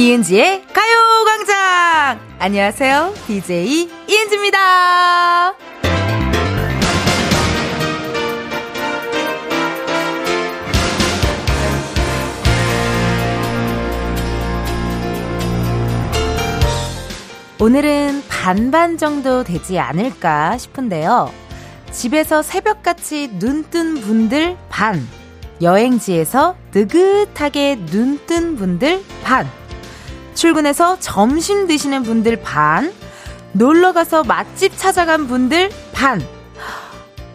이은지의 가요광장! 안녕하세요. DJ 이은지입니다. 오늘은 반반 정도 되지 않을까 싶은데요. 집에서 새벽같이 눈 뜬 분들 반, 여행지에서 느긋하게 눈 뜬 분들 반, 출근해서 점심 드시는 분들 반, 놀러 가서 맛집 찾아간 분들 반.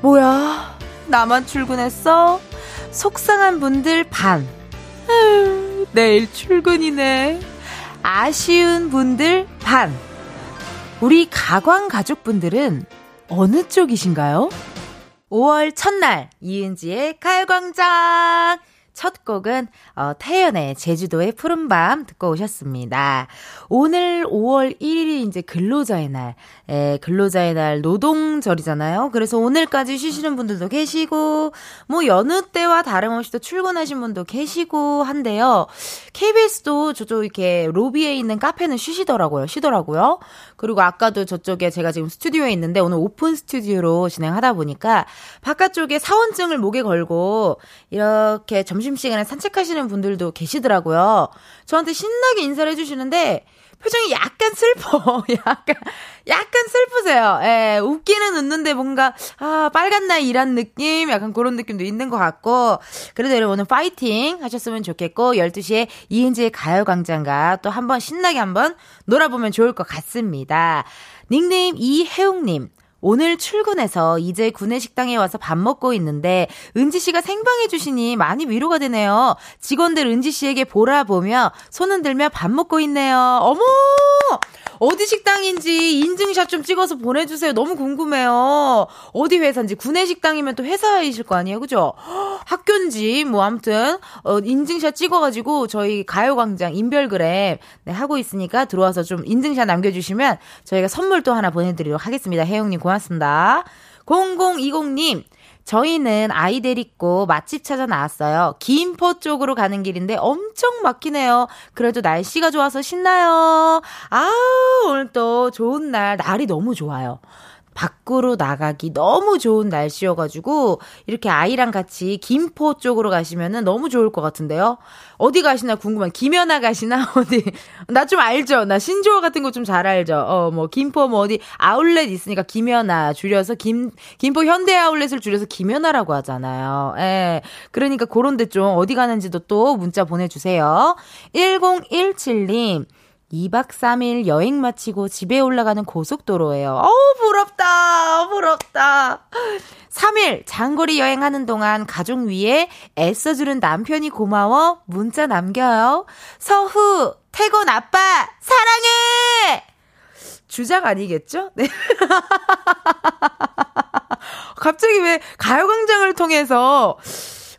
뭐야, 나만 출근했어? 속상한 분들 반. 내일 출근이네. 아쉬운 분들 반. 우리 가광 가족분들은 어느 쪽이신가요? 5월 첫날 이은지의 가요광장 첫 곡은 어, 태연의 제주도의 푸른밤 듣고 오셨습니다. 오늘 5월 1일이 이제 근로자의 날, 에, 근로자의 날 노동절이잖아요. 그래서 오늘까지 쉬시는 분들도 계시고, 뭐 여느 때와 다름없이 또 출근하신 분도 계시고 한데요. KBS도 저쪽 이렇게 로비에 있는 카페는 쉬시더라고요. 쉬더라고요. 그리고 아까도 저쪽에 제가 지금 스튜디오에 있는데 오늘 오픈 스튜디오로 진행하다 보니까 바깥쪽에 사원증을 목에 걸고 이렇게 점심시간에 산책하시는 분들도 계시더라고요. 저한테 신나게 인사를 해주시는데 표정이 약간 슬퍼. 약간, 약간 슬프세요. 예, 웃기는 웃는데 뭔가, 아, 빨간 날 일한 느낌? 약간 그런 느낌도 있는 것 같고. 그래도 여러분 오늘 파이팅 하셨으면 좋겠고, 12시에 이은지의 가요광장과 또 한번 신나게 한번 놀아보면 좋을 것 같습니다. 닉네임 이혜웅님. 오늘 출근해서 이제 구내식당에 와서 밥 먹고 있는데 은지 씨가 생방해 주시니 많이 위로가 되네요. 직원들 은지 씨에게 보라 보며 손 흔들며 밥 먹고 있네요. 어머! 어디 식당인지 인증샷 좀 찍어서 보내주세요. 너무 궁금해요. 어디 회사인지 구내식당이면 또 회사이실 거 아니에요, 그죠? 학교인지 뭐 아무튼 어, 인증샷 찍어가지고 저희 가요광장 인별그램 네, 하고 있으니까 들어와서 좀 인증샷 남겨주시면 저희가 선물 또 하나 보내드리도록 하겠습니다. 혜영님 고맙습니다. 0020님 저희는 아이 데리고 맛집 찾아 나왔어요. 김포 쪽으로 가는 길인데 엄청 막히네요. 그래도 날씨가 좋아서 신나요. 아, 오늘 또 좋은 날, 날이 너무 좋아요. 밖으로 나가기 너무 좋은 날씨여가지고 이렇게 아이랑 같이 김포 쪽으로 가시면은 너무 좋을 것 같은데요. 어디 가시나 궁금한 김연아 가시나 어디 나 좀 알죠. 나 신조어 같은 거 좀 잘 알죠. 어 뭐 김포 뭐 어디 아울렛 있으니까 김연아 줄여서 김 김포 현대 아울렛을 줄여서 김연아라고 하잖아요. 예. 그러니까 그런 데 좀 어디 가는지도 또 문자 보내 주세요. 1017님 2박 3일 여행 마치고 집에 올라가는 고속도로예요. 어우, 부럽다. 부럽다. 3일 장거리 여행하는 동안 가족 위에 애써주는 남편이 고마워 문자 남겨요. 서후, 태곤 아빠, 사랑해! 주작 아니겠죠? 네. 갑자기 왜 가요광장을 통해서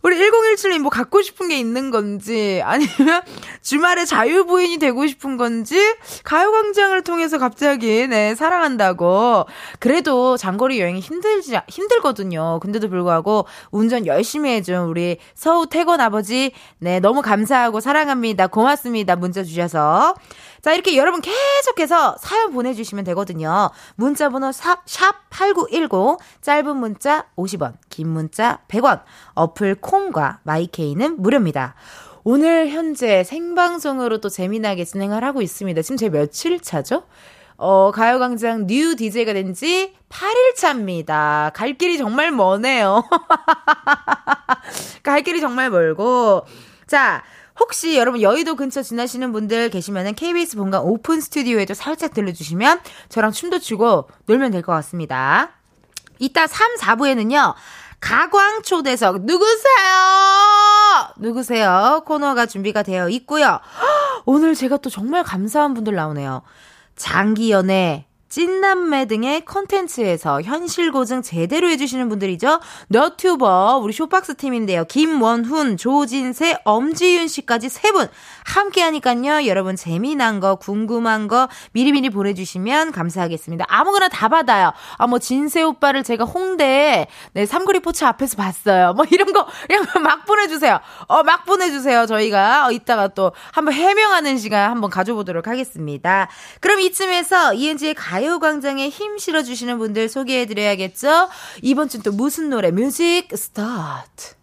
우리 1017님 뭐 갖고 싶은 게 있는 건지 아니면 주말에 자유부인이 되고 싶은 건지 가요광장을 통해서 갑자기 네 사랑한다고 그래도 장거리 여행이 힘들지 힘들거든요. 근데도 불구하고 운전 열심히 해준 우리 서우 태건 아버지 네 너무 감사하고 사랑합니다. 고맙습니다. 문자 주셔서 자, 이렇게 여러분 계속해서 사연 보내주시면 되거든요. 문자번호 샵8910, 짧은 문자 50원, 긴 문자 100원, 어플 콩과 마이케이는 무료입니다. 오늘 현재 생방송으로 또 재미나게 진행을 하고 있습니다. 지금 제 며칠 차죠? 어, 가요광장 new DJ가 된 지 8일 차입니다. 갈 길이 정말 머네요. 갈 길이 정말 멀고. 자, 혹시 여러분 여의도 근처 지나시는 분들 계시면은 KBS 본관 오픈 스튜디오에도 살짝 들려주시면 저랑 춤도 추고 놀면 될 것 같습니다. 이따 3, 4부에는요. 가광 초대석 누구세요? 누구세요? 코너가 준비가 되어 있고요. 오늘 제가 또 정말 감사한 분들 나오네요. 장기연의 찐남매 등의 콘텐츠에서 현실 고증 제대로 해주시는 분들이죠. 너튜버 우리 쇼박스 팀인데요. 김원훈, 조진세, 엄지윤 씨까지 세 분 함께 하니까요. 여러분 재미난 거, 궁금한 거 미리미리 보내주시면 감사하겠습니다. 아무거나 다 받아요. 아, 뭐 진세 오빠를 제가 홍대에 네, 삼거리 포차 앞에서 봤어요. 뭐 이런 거 그냥 막 보내주세요. 어, 막 보내주세요. 저희가 어, 이따가 또 한번 해명하는 시간 한번 가져보도록 하겠습니다. 그럼 이쯤에서 이은지의 가요광장에 힘 실어주시는 분들 소개해드려야겠죠? 이번 주는 또 무슨 노래? music start.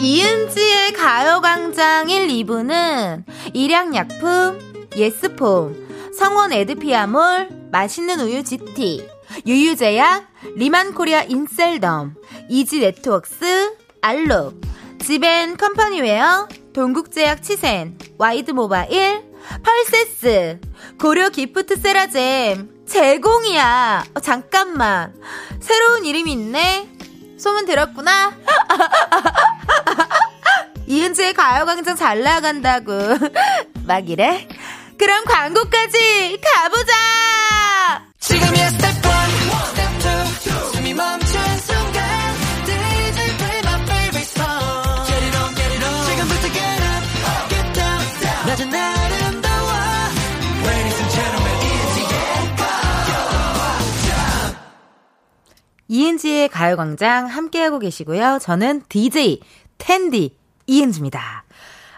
이은지 의 가요광장 1, 2부는 일양약품, 예스폼, 성원 에드피아몰, 맛있는 우유 GT, 유유제약, 리만코리아 인셀덤, 이지네트웍스, 알록, 지벤 컴퍼니웨어, 동국제약 치센, 와이드 모바일, 펄세스, 고려 기프트 세라젬, 제공이야. 어, 잠깐만. 새로운 이름이 있네. 소문 들었구나. 이은지의 가요광장 잘 나간다고. 막 이래? 그럼 광고까지 가보자! 지금이야 스텝 1, 스텝 2, 숨이 멈춘 순간 이은지의 가요광장 함께하고 계시고요. 저는 DJ 텐디 이은지입니다.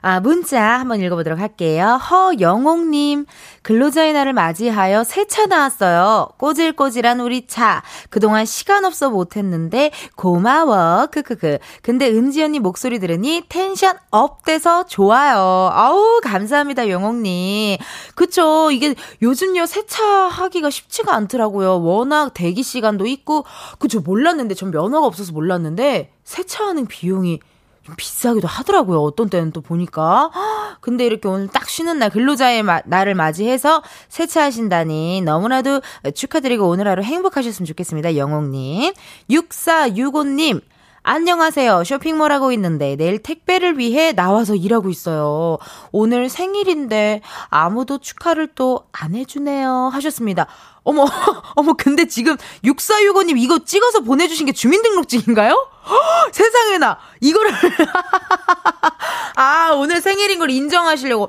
아, 문자 한번 읽어보도록 할게요. 허영옥님, 근로자의 날을 맞이하여 새 차 나왔어요. 꼬질꼬질한 우리 차. 그동안 시간 없어 못했는데 고마워. 크크크. 근데 은지 언니 목소리 들으니 tension up 돼서 좋아요. 아우, 감사합니다, 영옥님. 그쵸. 이게 요즘요, 세차 하기가 쉽지가 않더라고요. 워낙 대기 시간도 있고, 그쵸. 몰랐는데, 전 면허가 없어서 몰랐는데, 세차하는 비용이 좀 비싸기도 하더라고요. 어떤 때는 또 보니까. 근데 이렇게 오늘 딱 쉬는 날 근로자의 마, 날을 맞이해서 세차하신다니 너무나도 축하드리고 오늘 하루 행복하셨으면 좋겠습니다. 영옥님. 6465님. 안녕하세요. 쇼핑몰 하고 있는데 내일 택배를 위해 나와서 일하고 있어요. 오늘 생일인데 아무도 축하를 또 안 해주네요. 하셨습니다. 어머, 어머, 근데 지금 6465님 이거 찍어서 보내주신 게 주민등록증인가요? 허, 세상에나, 이거를. 아, 오늘 생일인 걸 인정하시려고.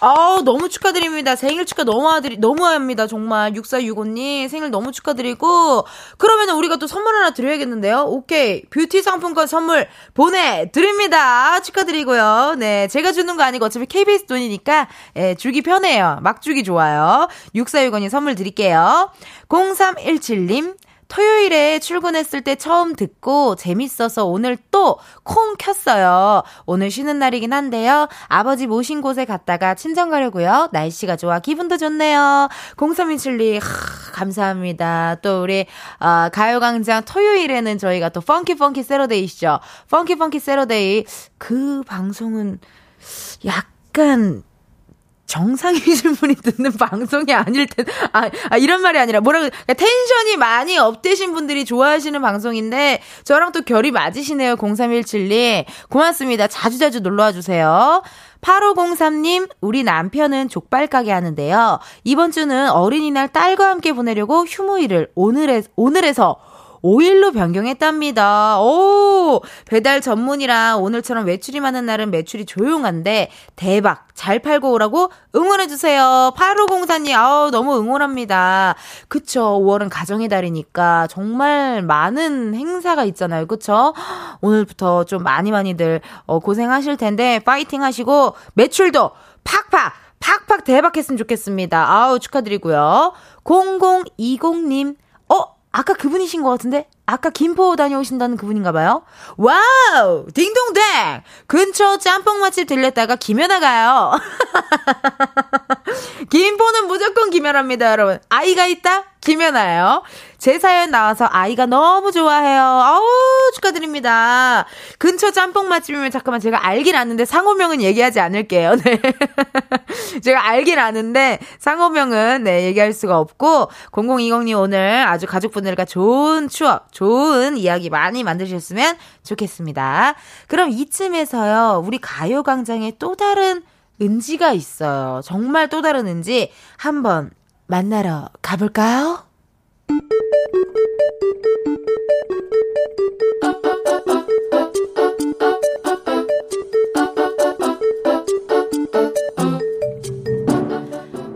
아 너무 축하드립니다. 생일 축하 너무 하드리, 너무 합니다. 정말. 6465님 생일 너무 축하드리고. 그러면 우리가 또 선물 하나 드려야겠는데요? 오케이. 뷰티 상품권 선물 보내드립니다. 축하드리고요. 네. 제가 주는 거 아니고 어차피 KBS 돈이니까, 예, 주기 편해요. 막 주기 좋아요. 6465님 선물 드릴게요. 0317님, 토요일에 출근했을 때 처음 듣고 재밌어서 오늘 또 콩 켰어요. 오늘 쉬는 날이긴 한데요. 아버지 모신 곳에 갔다가 친정 가려고요. 날씨가 좋아 기분도 좋네요. 0317님 감사합니다. 또 우리 어, 가요광장 토요일에는 저희가 또 funky funky Saturday시죠. funky funky Saturday 그 방송은 약간 정상이신 분이 듣는 방송이 아닐 텐, 아, 아 이런 말이 아니라, 뭐라고, 그러니까 텐션이 많이 업되신 분들이 좋아하시는 방송인데, 저랑 또 결이 맞으시네요, 0317님. 고맙습니다. 자주자주 놀러와 주세요. 8503님, 우리 남편은 족발 가게 하는데요. 이번 주는 어린이날 딸과 함께 보내려고 휴무일을 오늘에, 오늘에서 5일로 변경했답니다. 오! 배달 전문이라 오늘처럼 외출이 많은 날은 매출이 조용한데 대박! 잘 팔고 오라고 응원해주세요. 8504님, 아우, 너무 응원합니다. 그쵸. 5월은 가정의 달이니까 정말 많은 행사가 있잖아요. 그쵸? 오늘부터 좀 많이 많이들 어, 고생하실 텐데 파이팅 하시고 매출도 팍팍! 팍팍 대박했으면 좋겠습니다. 아우, 축하드리고요. 0020님, 아까 그분이신 것 같은데? 아까 김포 다녀오신다는 그분인가 봐요? 와우! 딩동댕! 근처 짬뽕 맛집 들렸다가 김연아 가요. 김포는 무조건 김연아입니다, 여러분. 아이가 있다? 김연아예요. 제 사연 나와서 아이가 너무 좋아해요. 아우, 축하드립니다. 근처 짬뽕 맛집이면 잠깐만 제가 알긴 아는데 상호명은 얘기하지 않을게요. 네. 제가 알긴 아는데 상호명은 네, 얘기할 수가 없고 0020님 오늘 아주 가족분들과 좋은 추억, 좋은 이야기 많이 만드셨으면 좋겠습니다. 그럼 이쯤에서요. 우리 가요광장의 또 다른 은지가 있어요. 정말 또 다른 은지. 한번 만나러 가볼까요?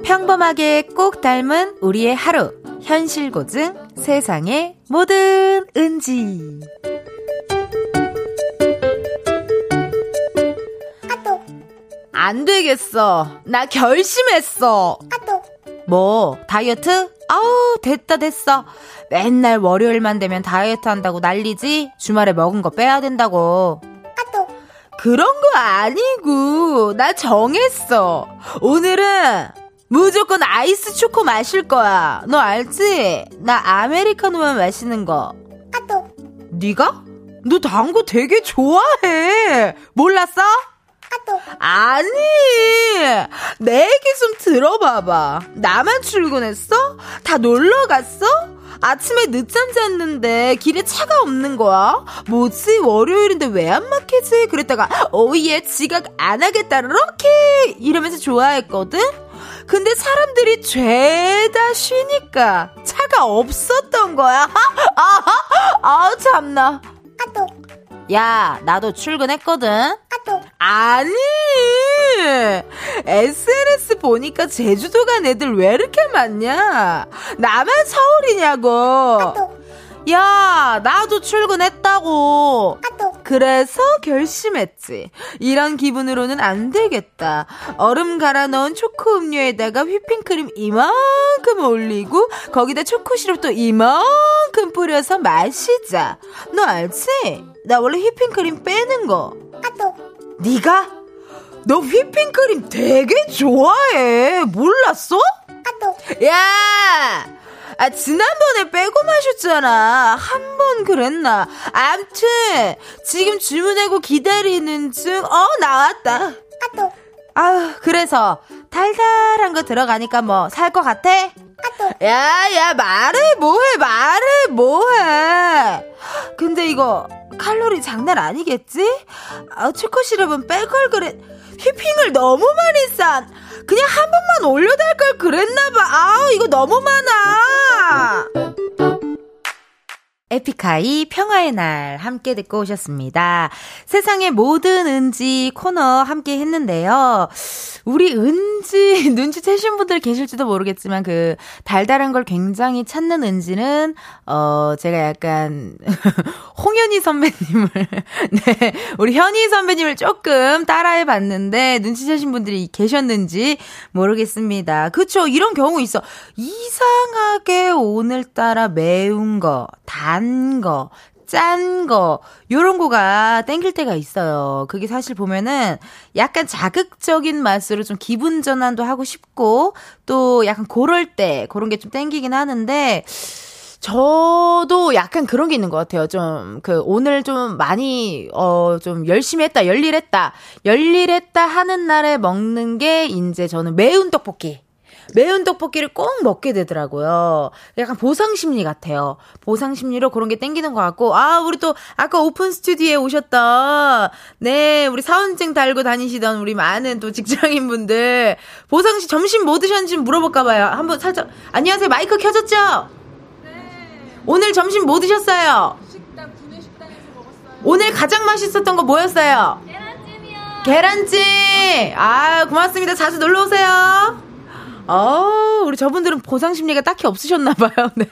평범하게 꼭 닮은 우리의 하루. 현실 고증 세상의 모든 은지. 안 되겠어. 나 결심했어. 뭐, 다이어트? 아우, 됐다, 됐어. 맨날 월요일만 되면 다이어트 한다고 난리지? 주말에 먹은 거 빼야 된다고. 그런 거 아니고, 나 정했어. 오늘은 무조건 아이스 초코 마실 거야. 너 알지? 나 아메리카노만 마시는 거. 아또. 네가? 너 단 거 되게 좋아해. 몰랐어? 아또. 아니. 내 얘기 좀 들어봐봐. 나만 출근했어? 다 놀러 갔어? 아침에 늦잠 잤는데 길에 차가 없는 거야? 뭐지? 월요일인데 왜 안 막히지? 그랬다가 오예 지각 안 하겠다 이렇게 이러면서 좋아했거든? 근데 사람들이 죄다 쉬니까 차가 없었던 거야. 아, 아, 참나. 아또. 야, 나도 출근했거든. 아또. 아니. SNS 보니까 제주도 간 애들 왜 이렇게 많냐? 나만 서울이냐고. 아또. 야, 나도 출근했다고. 그래서 결심했지. 이런 기분으로는 안 되겠다. 얼음 갈아 넣은 초코 음료에다가 휘핑크림 이만큼 올리고 거기다 초코 시럽 또 이만큼 뿌려서 마시자. 너 알지? 나 원래 휘핑크림 빼는 거. 네가? 너 휘핑크림 되게 좋아해. 몰랐어? 야! 아, 지난번에 빼고 마셨잖아. 한 번 그랬나. 암튼, 지금 주문하고 기다리는 중, 어, 나왔다. 아, 또. 아유, 그래서, 달달한 거 들어가니까 뭐, 살 것 같아? 아, 또. 야, 야, 말해, 뭐해, 말해, 뭐해. 근데 이거, 칼로리 장난 아니겠지? 아, 초코 시럽은 뺄 걸 그래. 휘핑을 너무 많이 싼. 그냥 한 번만 올려달 걸 그랬나봐. 아우, 이거 너무 많아. 에픽하이 평화의 날 함께 듣고 오셨습니다. 세상의 모든 은지 코너 함께 했는데요. 우리 은지 눈치채신 분들 계실지도 모르겠지만 그 달달한 걸 굉장히 찾는 은지는 어 제가 약간 홍현희 선배님을 네 우리 현희 선배님을 조금 따라해 봤는데 눈치채신 분들이 계셨는지 모르겠습니다. 그쵸 이런 경우 있어 이상하게 오늘따라 매운 거단 거, 짠 거, 요런 거가 땡길 때가 있어요. 그게 사실 보면은 약간 자극적인 맛으로 좀 기분 전환도 하고 싶고, 또 약간 그럴 때, 그런 게 좀 땡기긴 하는데, 저도 약간 그런 게 있는 것 같아요. 좀, 그, 오늘 좀 많이, 어, 좀 열심히 했다, 열일했다, 열일했다 하는 날에 먹는 게, 이제 저는 매운 떡볶이. 매운 떡볶이를 꼭 먹게 되더라고요. 약간 보상 심리 같아요. 보상 심리로 그런 게 땡기는 것 같고, 아, 우리 또 아까 오픈 스튜디오에 오셨던, 네, 우리 사원증 달고 다니시던 우리 많은 또 직장인분들, 보상 시 점심 뭐 드셨는지 물어볼까봐요. 한번 살짝, 안녕하세요. 마이크 켜졌죠? 네. 오늘 점심 뭐 드셨어요? 식당, 구내 식당에서 먹었어요. 오늘 가장 맛있었던 거 뭐였어요? 계란찜이요. 계란찜! 아, 고맙습니다. 자주 놀러 오세요. 어, 우리 저분들은 보상 심리가 딱히 없으셨나 봐요. 네.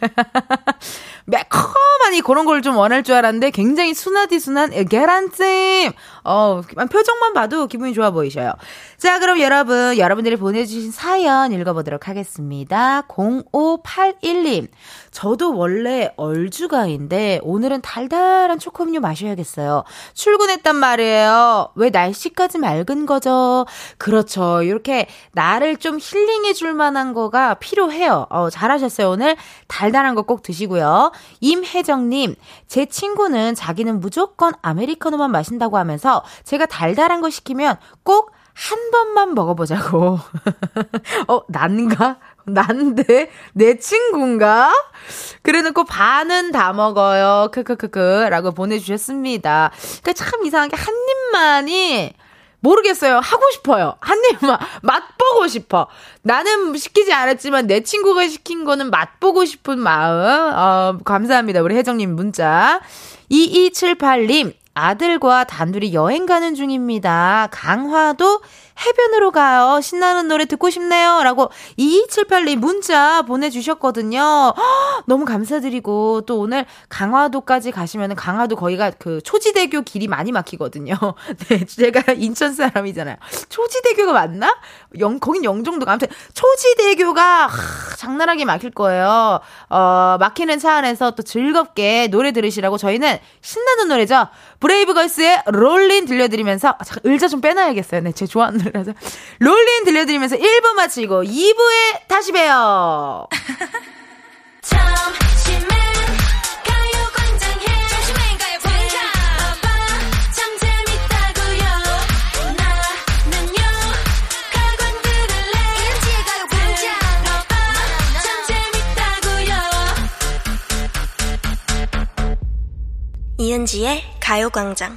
매콤하니 그런 걸 좀 원할 줄 알았는데 굉장히 순하디 순한 계란찜. 어, 표정만 봐도 기분이 좋아 보이셔요. 자, 그럼 여러분, 여러분들이 보내주신 사연 읽어보도록 하겠습니다. 0581님. 저도 원래 얼주가인데 오늘은 달달한 초코음료 마셔야겠어요. 출근했단 말이에요. 왜 날씨까지 맑은 거죠? 그렇죠. 이렇게 나를 좀 힐링해 줄 만한 거가 필요해요. 어, 잘하셨어요. 오늘 달달한 거 꼭 드시고요. 임혜정님, 제 친구는 자기는 무조건 아메리카노만 마신다고 하면서 제가 달달한 거 시키면 꼭 한 번만 먹어보자고. 어, 난가? 난데? 내 친구인가? 그래 놓고 반은 다 먹어요. 크크크크. 라고 보내주셨습니다. 그니까 참 이상하게 한 입만이 모르겠어요. 하고 싶어요. 한 입만 맛보고 싶어. 나는 시키지 않았지만 내 친구가 시킨 거는 맛보고 싶은 마음. 어, 감사합니다. 우리 혜정님 문자. 2278님, 아들과 단둘이 여행 가는 중입니다. 강화도 해변으로 가요. 신나는 노래 듣고 싶네요. 라고 2278님 문자 보내주셨거든요. 허, 너무 감사드리고 또 오늘 강화도까지 가시면 강화도 거기가 그 초지대교 길이 많이 막히거든요. 네, 제가 인천 사람이잖아요. 초지대교가 맞나? 영, 거긴 영종도가. 아무튼 초지대교가 하, 장난하게 막힐 거예요. 어, 막히는 차 안에서 또 즐겁게 노래 들으시라고 저희는 신나는 노래죠. 브레이브걸스의 롤린 들려드리면서 아, 잠깐 의자 좀 빼놔야겠어요. 네, 제 좋아하는 노래라서 롤린 들려드리면서 1부 마치고 2부에 다시 봬요. 이은지의 가요광장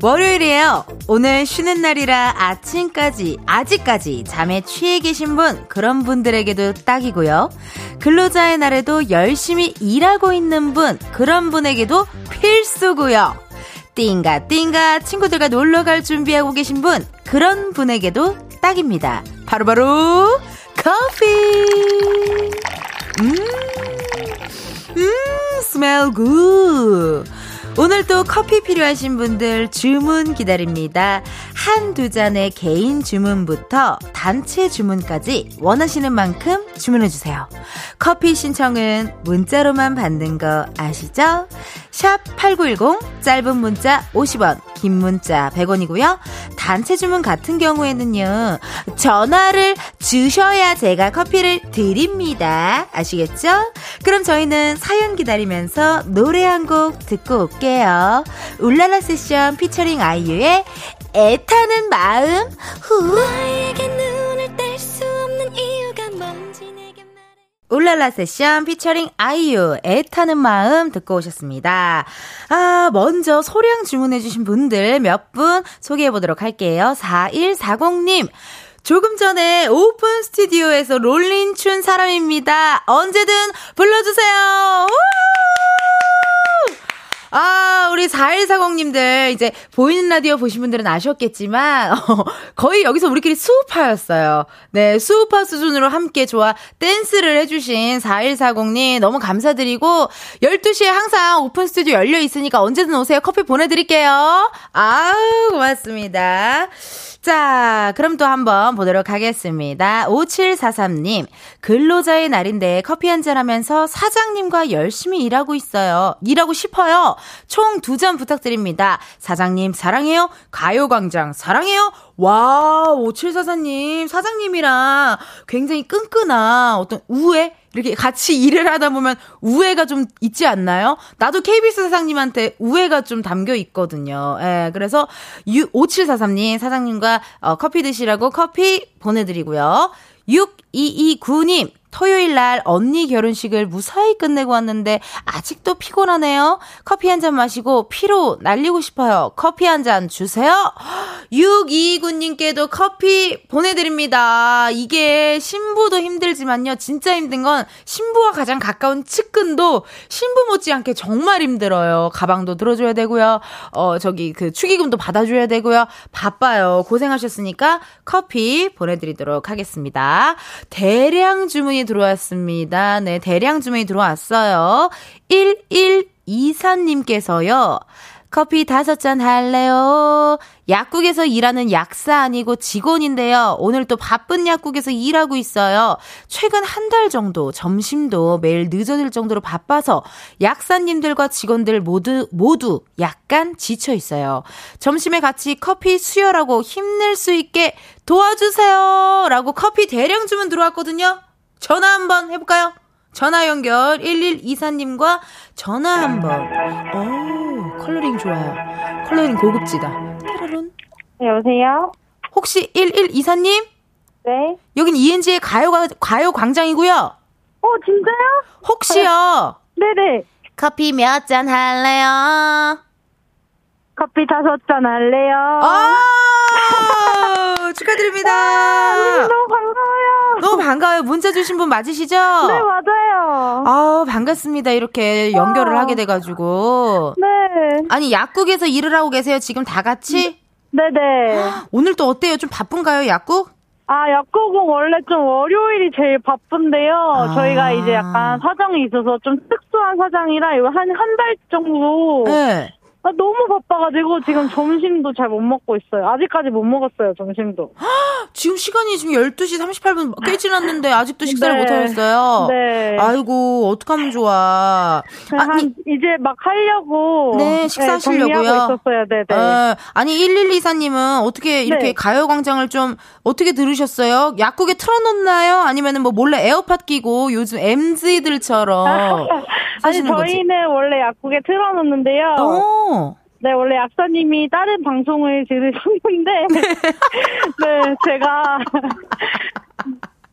월요일이에요. 오늘 쉬는 날이라 아침까지, 아직까지 잠에 취해 계신 분, 그런 분들에게도 딱이고요. 근로자의 날에도 열심히 일하고 있는 분, 그런 분에게도 필수고요. 띵가, 띵가, 친구들과 놀러 갈 준비하고 계신 분, 그런 분에게도 딱입니다. 바로바로, 바로 커피! 음, 음, smell good. 오늘 도 커피 필요하신 분들 주문 기다립니다. 한두 잔의 개인 주문부터 단체 주문까지 원하시는 만큼 주문해주세요. 커피 신청은 문자로만 받는 거 아시죠? 샵 8910, 짧은 문자 50원, 긴 문자 100원이고요. 단체 주문 같은 경우에는요, 전화를 주셔야 제가 커피를 드립니다. 아시겠죠? 그럼 저희는 사연 기다리면서 노래 한 곡 듣고 올게요. 울랄라 세션 피처링 아이유의 애타는 마음, 후. 나에게 눈을 뗄수 없는 이유가 뭔지 내게 말해. 울랄라 세션 피처링 아이유 애타는 마음 듣고 오셨습니다. 아, 먼저 소량 주문해 주신 분들 몇 분 소개해 보도록 할게요. 4140 님. 조금 전에 오픈 스튜디오에서 롤린 춘 사람입니다. 언제든 불러주세요. 아, 우리 4140님들, 이제, 보이는 라디오 보신 분들은 아셨겠지만, 어, 거의 여기서 우리끼리 수우파였어요. 네, 수우파 수준으로 함께 좋아 댄스를 해주신 4140님, 너무 감사드리고, 12시에 항상 오픈 스튜디오 열려 있으니까 언제든 오세요. 커피 보내드릴게요. 아우, 고맙습니다. 자, 그럼 또 한번 보도록 하겠습니다. 5743님, 근로자의 날인데 커피 한 잔 하면서 사장님과 열심히 일하고 있어요. 일하고 싶어요. 총 두 잔 부탁드립니다. 사장님, 사랑해요. 가요광장, 사랑해요. 와, 5744님, 사장님이랑 굉장히 끈끈한 어떤 우애? 이렇게 같이 일을 하다 보면 우애가 좀 있지 않나요? 나도 KBS 사장님한테 우애가 좀 담겨 있거든요. 예, 그래서 5743님 사장님과 어, 커피 드시라고 커피 보내드리고요. 6229님, 토요일 날 언니 결혼식을 무사히 끝내고 왔는데 아직도 피곤하네요. 커피 한 잔 마시고 피로 날리고 싶어요. 커피 한 잔 주세요. 6229님께도 커피 보내드립니다. 이게 신부도 힘들지만요. 진짜 힘든 건 신부와 가장 가까운 측근도 신부 못지않게 정말 힘들어요. 가방도 들어줘야 되고요. 어, 저기 그 축의금도 받아줘야 되고요. 바빠요. 고생하셨으니까 커피 보내드리도록 하겠습니다. 대량 주문이 들어왔습니다. 네, 대량 주문이 들어왔어요. 1124님께서요. 커피 다섯 잔 할래요? 약국에서 일하는 약사 아니고 직원인데요. 오늘 또 바쁜 약국에서 일하고 있어요. 최근 한 달 정도 점심도 매일 늦어질 정도로 바빠서 약사님들과 직원들 모두 모두 약간 지쳐 있어요. 점심에 같이 커피 수혈하고 힘낼 수 있게 도와주세요. 라고 커피 대량 주문 들어왔거든요. 전화 한번 해볼까요? 전화 연결 1124님과 전화 한번. 오, 컬러링 좋아요. 컬러링 고급지다. 따라론. 네, 여보세요? 혹시 1124님? 네. 여긴 이은지의 가요, 가요 광장이고요. 어, 진짜요? 혹시요? 네네. 커피 몇 잔 할래요? 커피 다섯 잔 할래요? 아! 축하드립니다. 너무 반가워요. 너무 반가워요. 문자 주신 분 맞으시죠? 네, 맞아요. 아 반갑습니다. 이렇게 연결을 와. 하게 돼가지고. 네. 아니, 약국에서 일을 하고 계세요? 지금 다 같이? 네네. 오늘 또 어때요? 좀 바쁜가요, 약국? 아, 약국은 원래 좀 월요일이 제일 바쁜데요. 아. 저희가 이제 약간 사정이 있어서 좀 특수한 사정이라 한, 한 달 정도. 네. 아, 너무 바빠가지고 지금 점심도 잘 못 먹고 있어요. 아직까지 못 먹었어요, 점심도. 지금 시간이 지금 12시 38분 꽤 지났는데 아직도 식사를 네. 못 하셨어요. 네. 아이고, 어떡하면 좋아. 한, 아니, 이제 막 하려고. 네, 식사하시려고요? 정리하고 있었어요, 네네. 어, 아니 1124님은 어떻게 이렇게 네. 가요광장을 좀 어떻게 들으셨어요? 약국에 틀어놓나요? 아니면은 뭐 몰래 에어팟 끼고 요즘 MZ들처럼 아니, 사시는 거지? 저희는 원래 약국에 틀어놓는데요. 어. 네, 원래 약사님이 다른 방송을 들으셨는데, 네, 제가,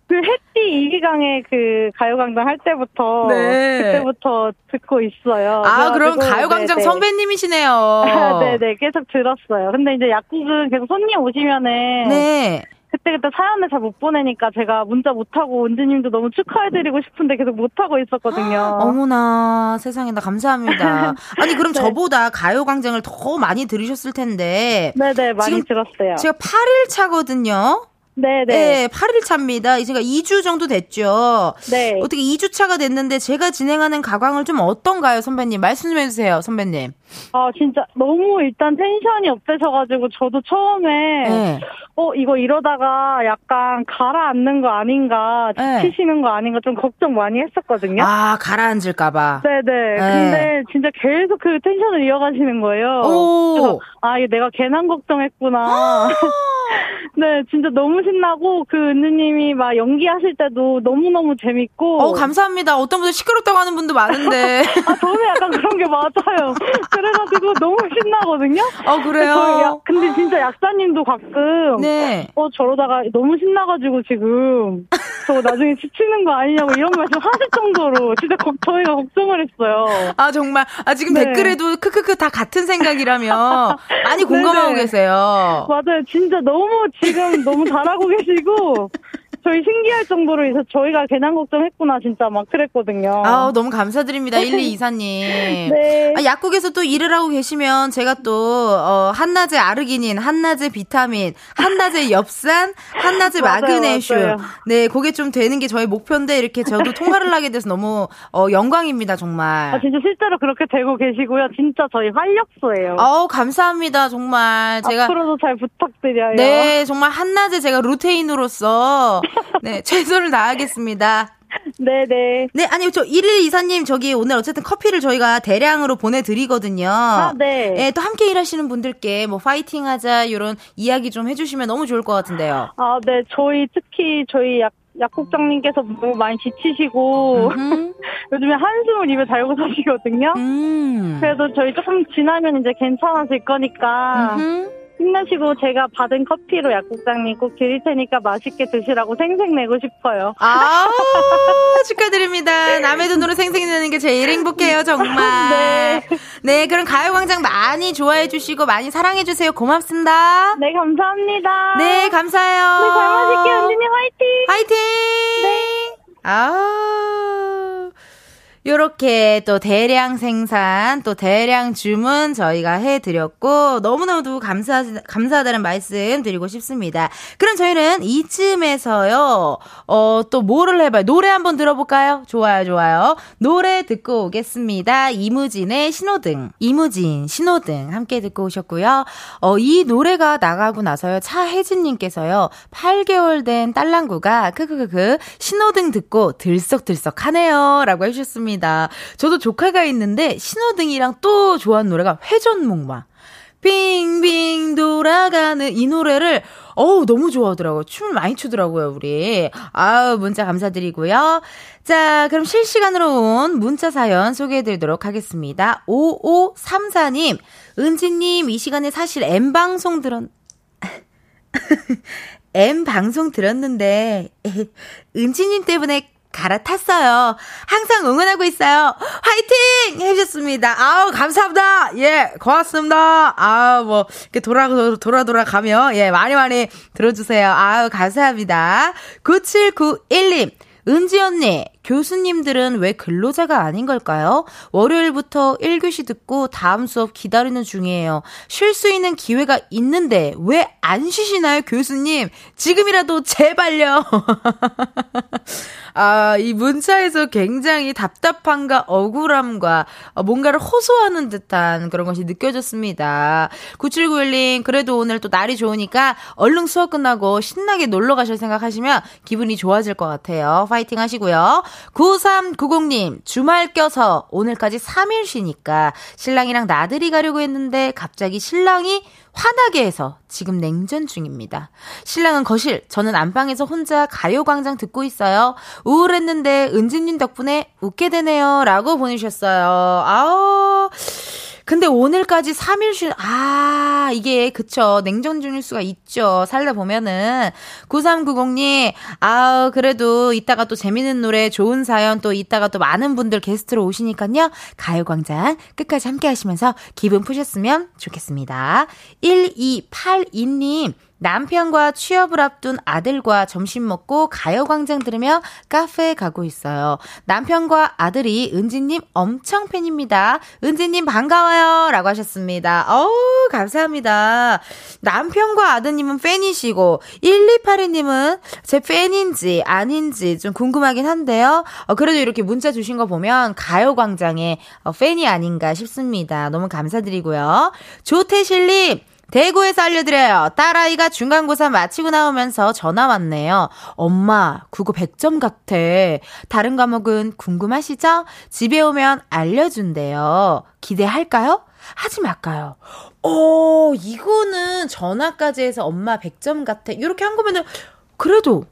그 해띠 이기강의 그 가요광장 할 때부터, 네. 그때부터 듣고 있어요. 아, 그럼 그래가지고, 가요광장 네네. 선배님이시네요. 네네, 계속 들었어요. 근데 이제 약국은 계속 손님 오시면은, 네. 그때그때 사연을 잘 못 보내니까 제가 문자 못하고 은지님도 너무 축하해드리고 싶은데 계속 못하고 있었거든요. 어머나 세상에 나 감사합니다. 아니 그럼 네. 저보다 가요광장을 더 많이 들으셨을 텐데 네네, 많이 지금 들었어요. 제가 8일 차거든요. 네 네. 네, 8일 차입니다. 제가 2주 정도 됐죠. 네. 어떻게 2주 차가 됐는데 제가 진행하는 가광을 좀 어떤가요, 선배님? 말씀 좀 해주세요, 선배님. 아, 진짜 너무 일단 텐션이 업되셔가지고 저도 처음에, 네. 어, 이거 이러다가 약간 가라앉는 거 아닌가, 네. 지치시는 거 아닌가 좀 걱정 많이 했었거든요. 아, 가라앉을까봐. 네네. 네. 근데 진짜 계속 그 텐션을 이어가시는 거예요. 오. 그래서 아, 이게 내가 괜한 걱정했구나. 네, 진짜 너무 신나고 그 은느님이 막 연기하실 때도 너무너무 재밌고. 어, 감사합니다. 어떤 분들 시끄럽다고 하는 분도 많은데. 아, 저는 약간 그런 게 맞아요. 그래가지고 너무 신나거든요. 어, 그래요? 약- 근데 진짜 약사님도 가끔 네. 어 저러다가 너무 신나가지고 지금 저 나중에 지치는 거 아니냐고 이런 말씀 하실 정도로 진짜 걱- 저희가 걱정을 했어요. 아, 정말. 아, 지금 네. 댓글에도 크크크 다 같은 생각이라며 많이 공감하고. 계세요. 맞아요. 진짜 너무 지금 너무 잘하고 계시고 저희 신기할 정도로 해서 저희가 괜한 걱정했구나 진짜 막 그랬거든요. 아우, 너무 감사드립니다. 1224님. 네. 아, 약국에서 또 일을 하고 계시면 제가 또, 어, 한낮에 아르기닌, 한낮에 비타민, 한낮에 엽산, 한낮에 맞아요, 마그네슘. 맞아요. 네, 그게 좀 되는 게 저희 목표인데 이렇게 저도 통화를 하게 돼서 너무, 어, 영광입니다, 정말. 아, 진짜 실제로 그렇게 되고 계시고요. 진짜 저희 활력소예요. 어우, 감사합니다, 정말. 제가. 앞으로도 잘 부탁드려요. 네, 정말 한낮에 제가 루테인으로서, 네, 최선을 다하겠습니다. 네네. 네, 아니, 저 1124님, 저기 오늘 어쨌든 커피를 저희가 대량으로 보내드리거든요. 아, 네. 예, 또 함께 일하시는 분들께 뭐 파이팅 하자, 이런 이야기 좀 해주시면 너무 좋을 것 같은데요. 아, 네. 저희 특히 저희 약, 약국장님께서 너무 많이 지치시고 음, 요즘에 한숨을 입에 달고 사시거든요. 음. 그래도 저희 조금 지나면 이제 괜찮아질 거니까 음흠. 힘내시고 제가 받은 커피로 약국장님 꼭 드릴 테니까 맛있게 드시라고 생색내고 싶어요. 아 축하드립니다. 남의 돈으로 생생내는 게 제일 행복해요, 정말. 네. 네, 그럼 가요광장 많이 좋아해 주시고 많이 사랑해 주세요. 고맙습니다. 네, 감사합니다. 네, 감사해요. 네, 잘 마실게요. 언니님 화이팅! 화이팅! 네. 아 요렇게 또 대량 생산, 또 대량 주문 저희가 해드렸고, 너무너무 감사, 감사하다는 말씀 드리고 싶습니다. 그럼 저희는 이쯤에서요, 어, 또 뭐를 해봐요? 노래 한번 들어볼까요? 좋아요, 좋아요. 노래 듣고 오겠습니다. 이무진의 신호등. 이무진, 신호등. 함께 듣고 오셨고요. 어, 이 노래가 나가고 나서요, 차혜진님께서요, 8개월 된 딸랑구가, 크크크크, 신호등 듣고 들썩들썩 하네요. 라고 해주셨습니다. 저도 조카가 있는데, 신호등이랑 또 좋아하는 노래가 회전목마. 빙빙 돌아가는 이 노래를 어우, 너무 좋아하더라고요. 춤을 많이 추더라고요, 우리. 아우, 문자 감사드리고요. 자, 그럼 실시간으로 온 문자 사연 소개해드리도록 하겠습니다. 5534님, 은지님, 이 시간에 사실 M방송 들었, M 방송 들었는데, 은지님 때문에 갈아탔어요. 항상 응원하고 있어요. 화이팅! 해주셨습니다. 아우, 감사합니다. 예, 고맙습니다. 아우, 뭐, 이렇게 돌아, 돌아, 돌아 가며, 예, 많이 많이 들어주세요. 아우, 감사합니다. 9791님. 은지 언니, 교수님들은 왜 근로자가 아닌 걸까요? 월요일부터 1교시 듣고 다음 수업 기다리는 중이에요. 쉴 수 있는 기회가 있는데 왜 안 쉬시나요, 교수님? 지금이라도 제발요. 아, 이 문자에서 굉장히 답답함과 억울함과 뭔가를 호소하는 듯한 그런 것이 느껴졌습니다. 9791님, 그래도 오늘 또 날이 좋으니까 얼른 수업 끝나고 신나게 놀러 가실 생각하시면 기분이 좋아질 것 같아요. 파이팅 하시고요. 9390님, 주말 껴서 오늘까지 3일 쉬니까 신랑이랑 나들이 가려고 했는데 갑자기 신랑이 화나게 해서 지금 냉전 중입니다. 신랑은 거실, 저는 안방에서 혼자 가요광장 듣고 있어요. 우울했는데 은진님 덕분에 웃게 되네요. 라고 보내주셨어요. 아우. 근데 오늘까지 3일 쉰, 아, 이게, 그쵸. 냉전 중일 수가 있죠. 살다 보면은. 9390님, 아우, 그래도 이따가 또 재밌는 노래, 좋은 사연, 또 이따가 또 많은 분들 게스트로 오시니까요. 가요광장 끝까지 함께 하시면서 기분 푸셨으면 좋겠습니다. 1282님, 남편과 취업을 앞둔 아들과 점심 먹고 가요광장 들으며 카페에 가고 있어요. 남편과 아들이 은지님 엄청 팬입니다. 은지님 반가워요. 라고 하셨습니다. 어우, 감사합니다. 남편과 아드님은 팬이시고, 1282님은 제 팬인지 아닌지 좀 궁금하긴 한데요. 어, 그래도 이렇게 문자 주신 거 보면 가요광장의 어, 팬이 아닌가 싶습니다. 너무 감사드리고요. 조태실님, 대구에서 알려드려요. 딸아이가 중간고사 마치고 나오면서 전화 왔네요. 엄마, 국어 100점 같아. 다른 과목은 궁금하시죠? 집에 오면 알려준대요. 기대할까요? 하지 말까요? 어, 이거는 전화까지 해서 엄마 100점 같아. 이렇게 한 거면은, 그래도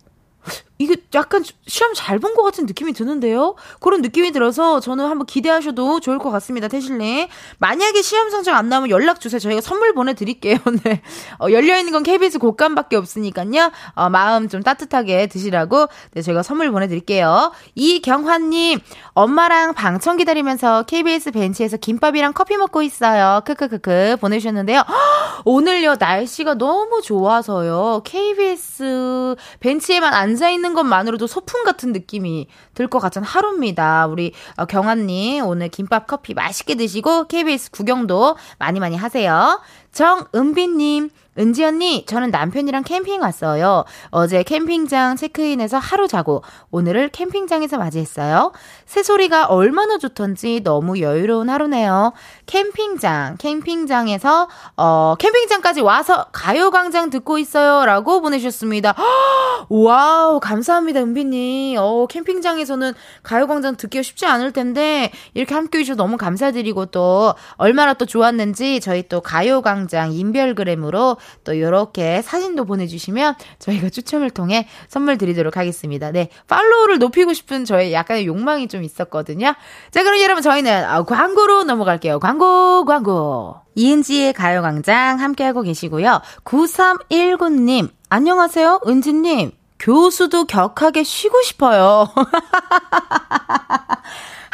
이게 약간 시험 잘 본 것 같은 느낌이 드는데요? 그런 느낌이 들어서 저는 한번 기대하셔도 좋을 것 같습니다, 태실님. 만약에 시험 성적 안 나오면 연락 주세요. 저희가 선물 보내드릴게요. 네. 어, 열려있는 건 KBS 곡감밖에 없으니까요. 어, 마음 좀 따뜻하게 드시라고 네, 저희가 선물 보내드릴게요. 이경환님, 엄마랑 방청 기다리면서 KBS 벤치에서 김밥이랑 커피 먹고 있어요. 크크크크 보내주셨는데요. 허, 오늘요, 날씨가 너무 좋아서요. KBS 벤치에만 앉아있는 있는 것만으로도 소풍 같은 느낌이 들 것 같은 하루입니다. 우리 어, 경아님 오늘 김밥 커피 맛있게 드시고 KBS 구경도 많이 많이 하세요. 정은비님 은지 언니, 저는 남편이랑 캠핑 왔어요. 어제 캠핑장 체크인해서 하루 자고 오늘을 캠핑장에서 맞이했어요. 새소리가 얼마나 좋던지 너무 여유로운 하루네요. 캠핑장, 캠핑장에서 어 캠핑장까지 와서 가요광장 듣고 있어요라고 보내주셨습니다. 와우, 감사합니다, 은비님. 어 캠핑장에서는 가요광장 듣기가 쉽지 않을 텐데 이렇게 함께 해주셔서 너무 감사드리고 또 얼마나 또 좋았는지 저희 또 가요광 장 인별그램으로 또 이렇게 사진도 보내주시면 저희가 추첨을 통해 선물 드리도록 하겠습니다. 네. 팔로우를 높이고 싶은 저의 약간의 욕망이 좀 있었거든요. 자, 그럼 여러분 저희는 아, 광고로 넘어갈게요. 광고, 광고. 이은지의 가요광장 함께하고 계시고요. 9319님, 안녕하세요. 은지님. 교수도 격하게 쉬고 싶어요.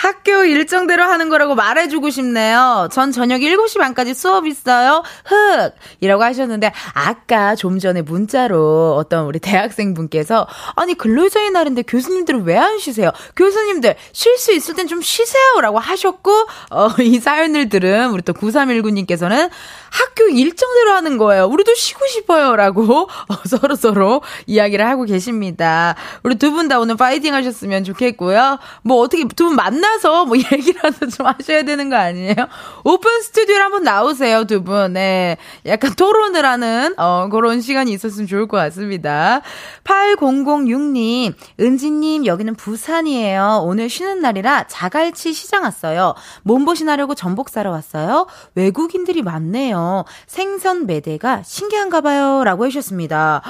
학교 일정대로 하는 거라고 말해주고 싶네요. 전 저녁 7시 반까지 수업 있어요. 흑! 이라고 하셨는데, 아까 좀 전에 문자로 어떤 우리 대학생분께서, 아니, 근로자의 날인데 교수님들은 왜 안 쉬세요? 교수님들, 쉴 수 있을 땐 좀 쉬세요. 라고 하셨고, 어, 이 사연을 들은 우리 또 9319님께서는 학교 일정대로 하는 거예요. 우리도 쉬고 싶어요. 라고 어, 서로 서로 이야기를 하고 계십니다. 우리 두 분 다 오늘 파이팅 하셨으면 좋겠고요. 뭐 어떻게 두 분 만나 서 나오세요. 뭐 얘기라도 좀 하셔야 되는 거 아니에요? 오픈 스튜디오를 한번 나오세요, 두 분. 네. 약간 토론을 하는, 어, 그런 시간이 있었으면 좋을 것 같습니다. 8006님, 은지님, 여기는 부산이에요. 오늘 쉬는 날이라 자갈치 시장 왔어요. 몸보신 하려고 전복 사러 왔어요. 외국인들이 많네요. 생선 매대가 신기한가 봐요. 라고 해주셨습니다.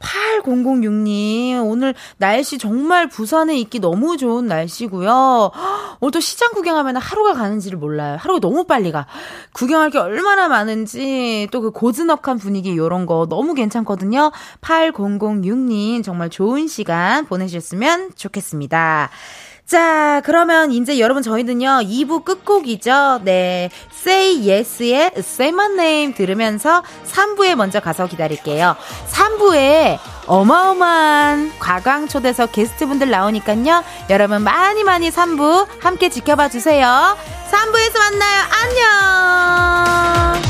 8006님, 오늘 날씨 정말 부산에 있기 너무 좋은 날씨고요. 오늘 또 시장 구경하면 하루가 가는지를 몰라요. 하루가 너무 빨리 가. 구경할 게 얼마나 많은지 또 그 고즈넉한 분위기 요런 거 너무 괜찮거든요. 8006님 정말 좋은 시간 보내셨으면 좋겠습니다. 자, 그러면 이제 여러분 저희는요, 2부 끝곡이죠. 네. Say Yes의 Say My Name 들으면서 3부에 먼저 가서 기다릴게요. 3부에 어마어마한 과광 초대석 게스트분들 나오니까요. 여러분 많이 많이 3부 함께 지켜봐 주세요. 3부에서 만나요. 안녕!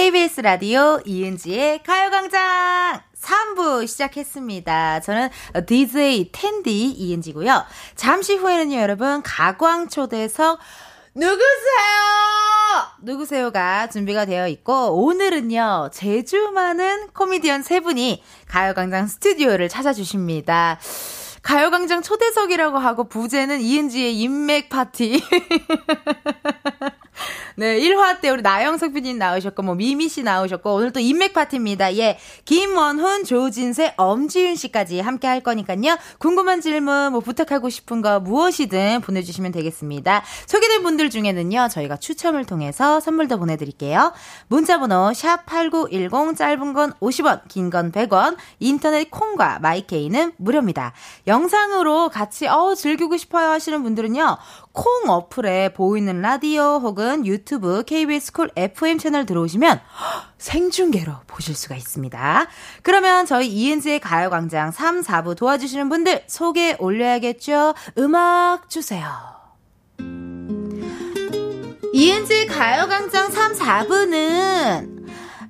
KBS 라디오 이은지의 가요광장 3부 시작했습니다. 저는 DJ 텐디 이은지고요. 잠시 후에는요, 여러분, 가광초대석 누구세요? 누구세요가 준비가 되어 있고, 오늘은요, 제주 많은 코미디언 세 분이 가요광장 스튜디오를 찾아주십니다. 가요광장 초대석이라고 하고, 부제는 이은지의 인맥 파티. 네, 1화 때 우리 나영석 PD님 나오셨고, 뭐, 미미 씨 나오셨고, 오늘 또 인맥 파티입니다. 예. 김원훈, 조진세, 엄지윤 씨까지 함께 할 거니까요. 궁금한 질문, 뭐, 부탁하고 싶은 거 무엇이든 보내주시면 되겠습니다. 소개된 분들 중에는요, 저희가 추첨을 통해서 선물도 보내드릴게요. 문자번호, 샵8910, 짧은 건 50원, 긴 건 100원, 인터넷 콩과 마이케이는 무료입니다. 영상으로 같이, 어, 즐기고 싶어요 하시는 분들은요, 콩 어플에 보이는 라디오 혹은 유튜브 KBS Cool FM 채널 들어오시면 생중계로 보실 수가 있습니다. 그러면 저희 이은지의 가요광장 3, 4부 도와주시는 분들 소개 올려야겠죠? 음악 주세요. 이은지의 가요광장 3, 4부는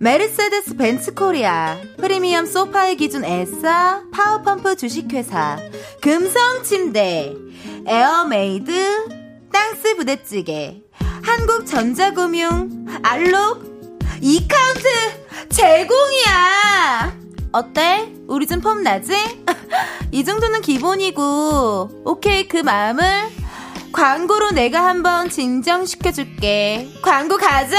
메르세데스 벤츠 코리아, 프리미엄 소파의 기준 에싸, 파워펌프 주식회사, 금성 침대, 에어메이드, 땅스 부대찌개, 한국전자금융, 알록, 이카운트 제공이야! 어때? 우리 좀 폼 나지? 이 정도는 기본이고, 오케이, 그 마음을 광고로 내가 한번 진정시켜줄게. 광고 가자!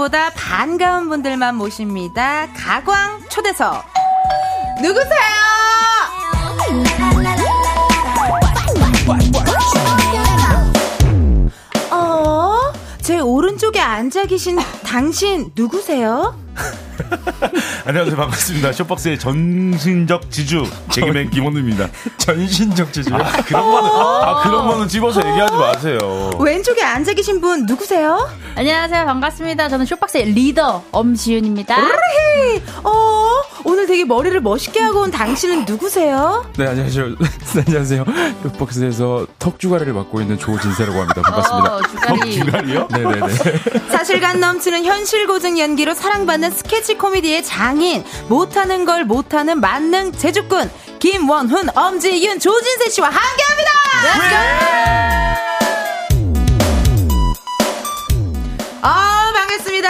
기사님보다 반가운 분들만 모십니다. 가광 초대석. 누구세요? 어? 제 오른쪽에 앉아 계신 당신 누구세요? 안녕하세요. 반갑습니다. 쇼박스의 전신적 지주. 개그맨 김원우입니다. 전신적 지주 아, 그런 거는 아 그런 거는 집어서 얘기하지 마세요. 왼쪽에 앉아 계신 분 누구세요? 안녕하세요. 반갑습니다. 저는 쇼박스의 리더 엄지윤입니다. 어 오늘 되게 머리를 멋있게 하고 온 당신은 누구세요? 네 안녕하세요 네, 안녕하세요 쇼박스에서 턱 주가리를 맡고 있는 조진세라고 합니다 반갑습니다 어, 주가리. 턱 주가리요? 네네네 사실감 넘치는 현실 고증 연기로 사랑받는 스케치 코미디의 장인 못하는 걸 못하는 만능 제주꾼 김원훈, 엄지윤, 조진세 씨와 함께합니다. 아 반갑습니다.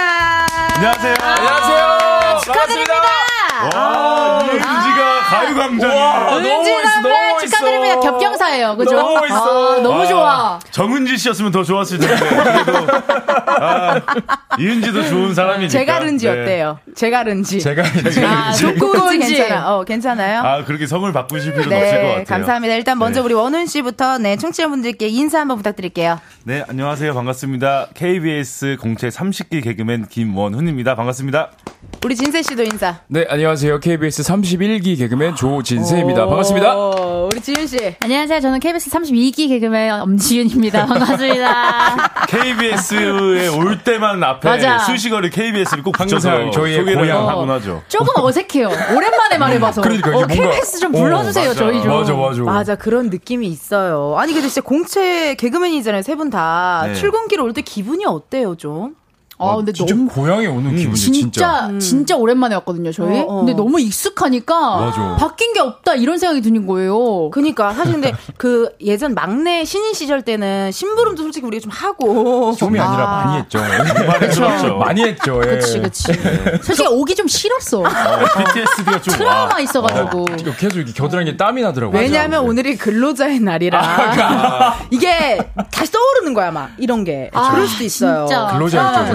안녕하세요. 안녕하세요. 축하드립니다. 와, 이은지가 가요광장이. 은지 선배 축하드립니다. 겹경사예요. 그죠? 너무 멋있어. 아, 너무 좋아. 정은지 씨였으면 더 좋았을 텐데. 그래도 아, 이은지도 좋은 사람이니까. 제가른지 네. 어때요? 제가른지. 제가 아, 좋은지. 괜찮아. 어, 괜찮아요? 아 그렇게 성을 바꾸실 필요는 없을 것 네, 같아요. 감사합니다. 일단 먼저 네. 우리 원훈 씨부터 네, 청취자분들께 인사 한번 부탁드릴게요. 네, 안녕하세요. 반갑습니다. KBS 공채 30기 개그맨 김원훈입니다. 반갑습니다. 우리 진세 씨도 인사. 네, 안녕하세요. KBS 31기 개그맨 조진세입니다. 반갑습니다. 오, 우리 지윤 씨. 안녕하세요. 저는 KBS 32기 개그맨 엄지윤입니다. 반갑습니다. KBS에 올 때만 앞에 맞아. 수식어를 KBS를 꼭 붙여서 저희의 소개를 고향. 하곤 하죠. 조금 어색해요. 오랜만에 말해봐서. 그러니까 어, 뭔가- KBS 좀 불러주세요, 어, 저희 좀. 맞아, 맞아. 맞아, 그런 느낌이 있어요. 아니, 근데 진짜 공채 개그맨이잖아요, 세 분 다. 네. 출근길 올 때 기분이 어때요, 좀? 아, 근데 진짜 너무. 고향에 오는 기분이 진짜, 진짜. 진짜, 오랜만에 왔거든요, 저희. 어, 어. 근데 너무 익숙하니까. 맞아. 바뀐 게 없다, 이런 생각이 드는 거예요. 그니까, 사실 근데 그 예전 막내 신인 시절 때는 심부름도 솔직히 우리가 좀 하고. 좀이 아 니라 아. 많이 했죠. 많이 들었죠. 많이 했죠. 예. 그치, 그치. 솔직히 오기 좀 싫었어. PTSD가 좀 트라우마 와. 있어가지고. 이거 계속 이렇게 겨드랑이에 땀이 나더라고요. 왜냐면 오늘이 근로자의 날이라. 이게 다시 떠오르는 거야, 막. 이런 게. 그럴 수도 있어요. 진짜. 근로자였죠.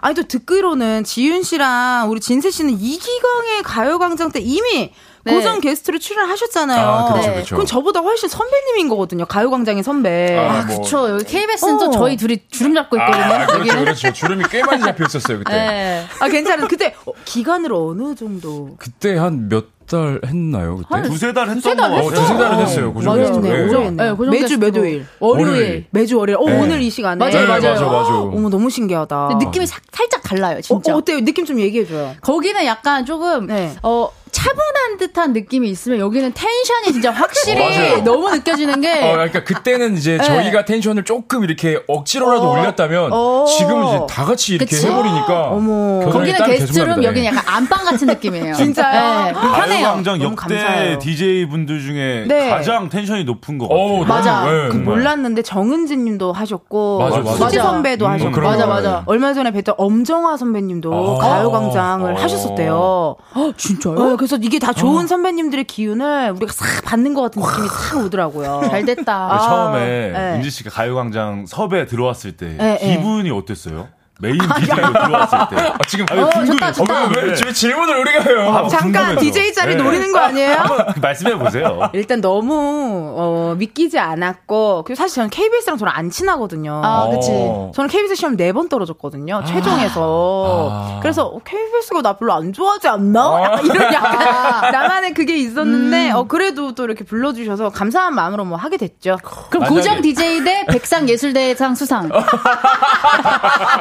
아니 또 듣기로는 지윤 씨랑 우리 진세 씨는 이기광의 가요광장 때 이미 네. 고정 게스트로 출연하셨잖아요. 아, 그렇죠, 네. 그렇죠. 럼 저보다 훨씬 선배님인 거거든요. 가요광장의 선배. 아, 아, 뭐. 그쵸. 여기 KBS는 또 어. 저희 둘이 주름 잡고 있거든요. 아, 그렇죠. 그렇죠. 주름이 꽤 많이 잡혀 있었어요, 그때. 네. 아, 괜찮은 그때 어, 기간으로 어느 정도? 그때 한 몇 달 했나요, 그때? 두세 달 했던 두세 달 거 어, 두세 달은 했어요, 고정. 오래 했네. 네, 고정 매주 게스트로. 매도일. 월요일. 월요일. 매주 월요일. 어, 네. 오늘 이 시간에. 맞아요, 네, 맞아요. 맞아, 맞아. 어머, 너무 신기하다. 느낌이 사- 살짝 달라요, 어, 진짜. 어, 어때요? 느낌 좀 얘기해줘요. 거기는 약간 조금 네. 어 차분한 듯한 느낌이 있으면 여기는 텐션이 진짜 확실히 맞아요. 너무 느껴지는 게 어, 그러니까 그때는 이제 저희가 텐션을 조금 이렇게 억지로라도 올렸다면 어. 지금은 이제 다 같이 이렇게 그치? 해버리니까 어머. 겨드랑이에 거기는 게스트룸. 여기는 약간 안방 같은 느낌이에요. 진짜요? 네, 편해요. 가요광장 너무 역대 감사해요. DJ 분들 중에 네. 가장 tension이 높은 것 같아요. 어우, 맞아. 예, 그. 몰랐는데 정은지 님도 하셨고 맞아, 맞아. 수지 맞아. 선배도 음, 하셨고 맞아, 거. 맞아. 얼마 전에 뵀던 엄정화 선배님도 아. 가요광장을 어. 하셨었대요. 진짜요? 어, 그래서 이게 다 좋은 선배님들의 기운을 우리가 싹 받는 것 같은 느낌이 싹 오더라고요. 잘 됐다. 아, 처음에 네. 은지 씨가 가요광장 섭외 들어왔을 때 네, 네. 기분이 어땠어요? 메인 DJ로 들어왔을 때. 아, 지금 아니, 어, 궁금해. 좋다, 좋다. 어, 왜, 왜, 왜 질문을 우리가 해요? 아, 잠깐 궁금해서. DJ 자리 네. 노리는 거 아니에요? 한번 말씀해 보세요. 일단 너무 어, 믿기지 않았고 그리고 사실 저는 KBS랑 저는 안 친하거든요. 아, 그치. 어. 저는 KBS 시험 네 번 떨어졌거든요. 최종에서. 아. 그래서 어, KBS가 나 별로 안 좋아하지 않나? 약간 이런 약간 나만의 그게 있었는데 어 그래도 또 이렇게 불러주셔서 감사한 마음으로 뭐 하게 됐죠. 그럼 만약에- 고정 DJ 대 백상 예술대상 수상.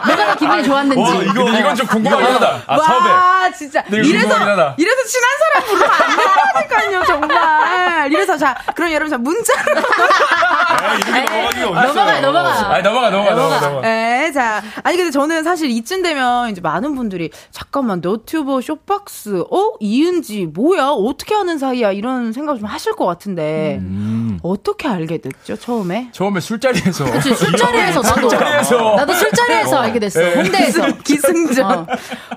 내가 더 기분이 좋았는지. 어, 이거- 근데 이건 좀 궁금하긴 하다. 아, 섭외. 와 진짜 네, 이래서. 이래서 친한 사람 부르면 안 된다니까요 정말. 이래서 자 그럼 여러분 자 문자로 아, 어딨어요. 넘어가, 넘어가. 아니, 넘어가, 넘어가, 넘어가. 넘어가. 네, 자. 아니, 근데 저는 사실 이쯤 되면 이제 많은 분들이, 잠깐만, 너튜버 쇼박스, 어? 이은지, 뭐야? 어떻게 하는 사이야? 이런 생각 좀 하실 것 같은데, 음. 어떻게 알게 됐죠, 처음에? 처음에 술자리에서. 그치, 술자리에서 나도. 술자리에서. 나도 술자리에서 알게 됐어. 네. 홍대에서. 기승전. 어.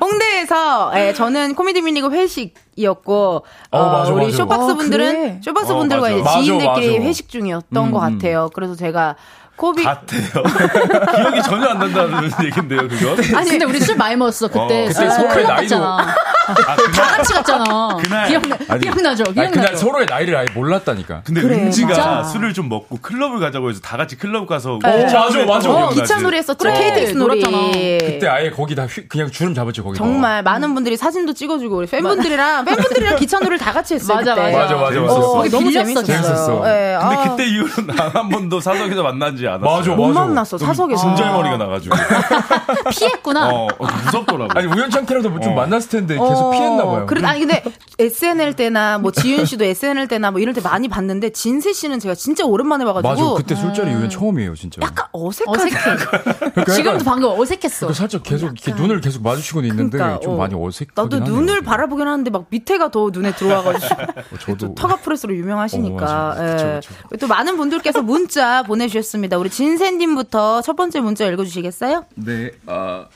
홍대에서, 예, 저는 코미디 빅리그 회식이었고, 어, 맞아, 우리 맞아. 쇼박스 아, 분들은, 그래? 쇼박스 어, 분들과. 이제 지인들끼리 맞아. 회식 중이었던 음, 것 음. 같아요. 그래서 제가, 코빅, 같아요. 기억이 전혀 안 난다는 얘긴데요, 그거? 아니, 근데 우리 술 많이 먹었어, 그때. 어, 그때 술 서로의 클럽 나이도-. 아, 다 그날, 같이 갔잖아. 그날. 기억나, 아니, 기억나죠? 아니, 기억나죠? 그날 서로의 나이를 아예 몰랐다니까. 근데 그래, 은지가 맞아. 술을 좀 먹고 클럽을 가자고 해서 다 같이 클럽 가서 네. 기차 맞아, 맞아. 어? 기차 놀이 했었죠. 그래, KTX 놀이. 놀았잖아. 그때 아예 거기 다 휘- 그냥 주름 잡았죠, 거기. 정말 많은 분들이 사진도 찍어주고 우리 팬분들이랑 팬분들이랑 기차 놀이를 다 같이 했어요. 맞아, 그때. 맞아. 맞아, 맞아, 맞아. 어, 거기 너무 재밌었어요. 재밌었어. 예, 근데 아, 그때 이후로 난한 번도 사석에서 만난 지 않았어요. 맞아, 못 맞아. 만났어 사석에서. 분절머리가 나가지고. 피했구나. 어, 어, 무섭더라고. 아니, 우연찮게라도 어. 만났을 텐데 계속 피했나 봐요. 그래, 아니 근데 SNL 때나 뭐 지윤 씨도 SNL 때나 뭐 이럴 때 많이 봤는데 진세 씨는 제가 진짜 오랜만에 봐가지고 맞아, 그때 술자리 이후엔 처음이에요, 진짜. 약간 어색하다. 어색해. 그러니까 지금도 방금 어색했어. 그 살짝 계속 이렇게 눈을 계속 마주치고는 있는데 그러니까, 좀 어. 많이 어색하긴 나도 하네요. 눈을 바라보긴 하는데 막 밑에가 더 눈에 들어와가지고 어, 저도 터가 프레스로 유명하시니까. 어, 맞아. 그쵸, 예. 그쵸. 또 많은 분들께서 문자 보내주셨습니다. 우리 진세님부터 첫 번째 문자 읽어주시겠어요? 네, 아,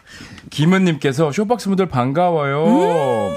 김은님께서 쇼박스 분들 반가워요.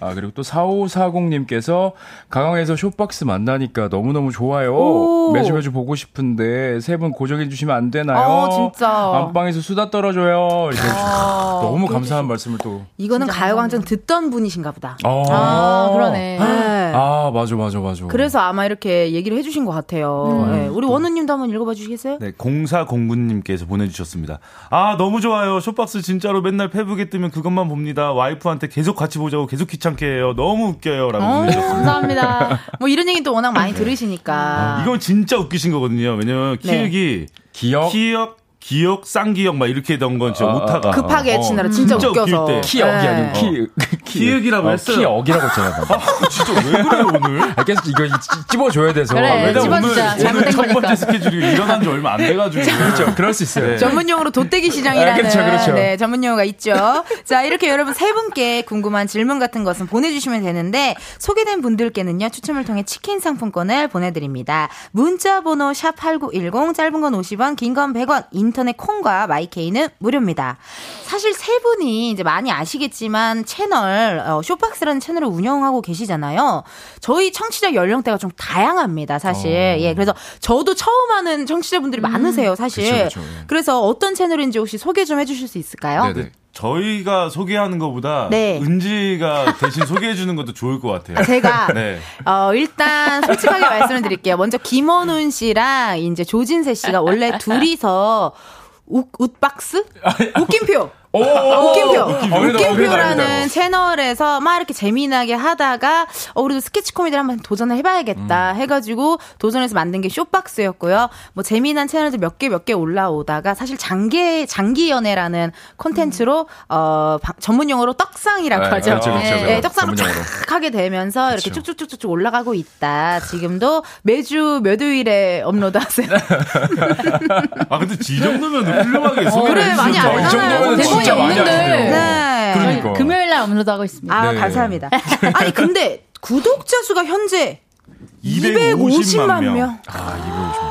아, 그리고 또 4540님께서 가강에서 쇼박스 만나니까 너무너무 좋아요. 오. 매주 매주 보고 싶은데 세 분 고정해주시면 안 되나요? 어, 진짜. 안방에서 수다 떨어줘요. 이렇게 아, 너무 감사한 말씀을 또. 이거는 가요광장 듣던 분이신가 보다. 어. 아, 그러네. 네. 아, 맞아, 맞아, 맞아. 그래서 아마 이렇게 얘기를 해주신 것 같아요. 음. 네. 우리 원우님도 한번 읽어봐 주시겠어요? 네, 0409님께서 보내주셨습니다. 아, 너무 좋아요. 쇼박스 진짜로 맨날 페북에 뜨면 그것만 봅니다. 와이프한테 계속 같이 보자고 계속 귀찮게 해요. 너무 웃겨요. 라고 어, 보내주셨습니다. 감사합니다. 뭐 이런 얘기 또 워낙 많이 들으시니까. 이건 진짜 웃기신 거거든요. 왜냐면 네. 키읔이 기억? 기억, 기억, 쌍기억 막 이렇게 던 건 진짜 아, 오타가 급하게 어, 치느라 진짜, 진짜 웃겨서. 웃길 때. 키억이 네. 아니고 키, 키. 기억이라고 어, 했어요. 키억이라고 했잖아요. 아, 진짜 왜 그래요, 오늘? 아, 계속 이거 찝- 찝어줘야 돼서. 그래, 아, 왜냐면 찝어- 오늘. 오늘 첫. 번째 스케줄이 일어난 지 얼마 안 돼가지고. 그렇죠. 그럴 수 있어요. 네. 전문용어로 도떼기 시장이라는 아, 그렇죠, 그렇죠. 네, 전문 용어가 있죠. 자, 이렇게 여러분 세 분께 궁금한 질문 같은 것은 보내주시면 되는데 소개된 분들께는요 추첨을 통해 치킨 상품권을 보내드립니다. 문자 번호 샵 #8910 짧은 건 50원, 긴 건 100원, 인터넷 콩과 마이케이는 무료입니다. 사실 세 분이 이제 많이 아시겠지만 채널 어, 쇼박스라는 채널을 운영하고 계시잖아요. 저희 청취자 연령대가 좀 다양합니다, 사실. 예, 그래서 저도 처음 하는 청취자분들이 많으세요, 사실. 그쵸, 그쵸, 예. 그래서 어떤 채널인지 혹시 소개 좀 해주실 수 있을까요? 네네. 저희가 소개하는 것보다 네. 은지가 대신 소개해 주는 것도 좋을 것 같아요. 제가 네. 어, 일단 솔직하게 말씀을 드릴게요. 먼저 김원훈 씨랑 이제 조진세 씨가 원래 둘이서 웃, 웃박스? 웃김표! 어, 어, 그래도 웃김표라는 아니다. 채널에서 막 이렇게 재미나게 하다가 어, 우리도 스케치 코미디를 한번 도전을 해봐야겠다 음. 해가지고 도전해서 만든 게 쇼박스였고요. 뭐 재미난 채널들 몇 개 몇 개 올라오다가 사실 장기 장기 연애라는 콘텐츠로 어 방- 전문 용어로 떡상이라고 네, 하죠. 그렇죠, 그렇죠, 떡상을 전문 용어로. 쫙 하게 되면서 이렇게 그렇죠. 쭉쭉쭉쭉 올라가고 있다. 지금도 매주 몇 요일에 업로드하세요. 아, 근데 이 정도면 훌륭하게 소개를 그래, 많이. 알잖아요. 이 정도면 대본이 진짜 많이 없는데. 하시네요. 네. 그러니까. 금요일 날 업로드하고 있습니다. 아, 네. 감사합니다. 아니, 근데 구독자 수가 현재 250만 명. 아,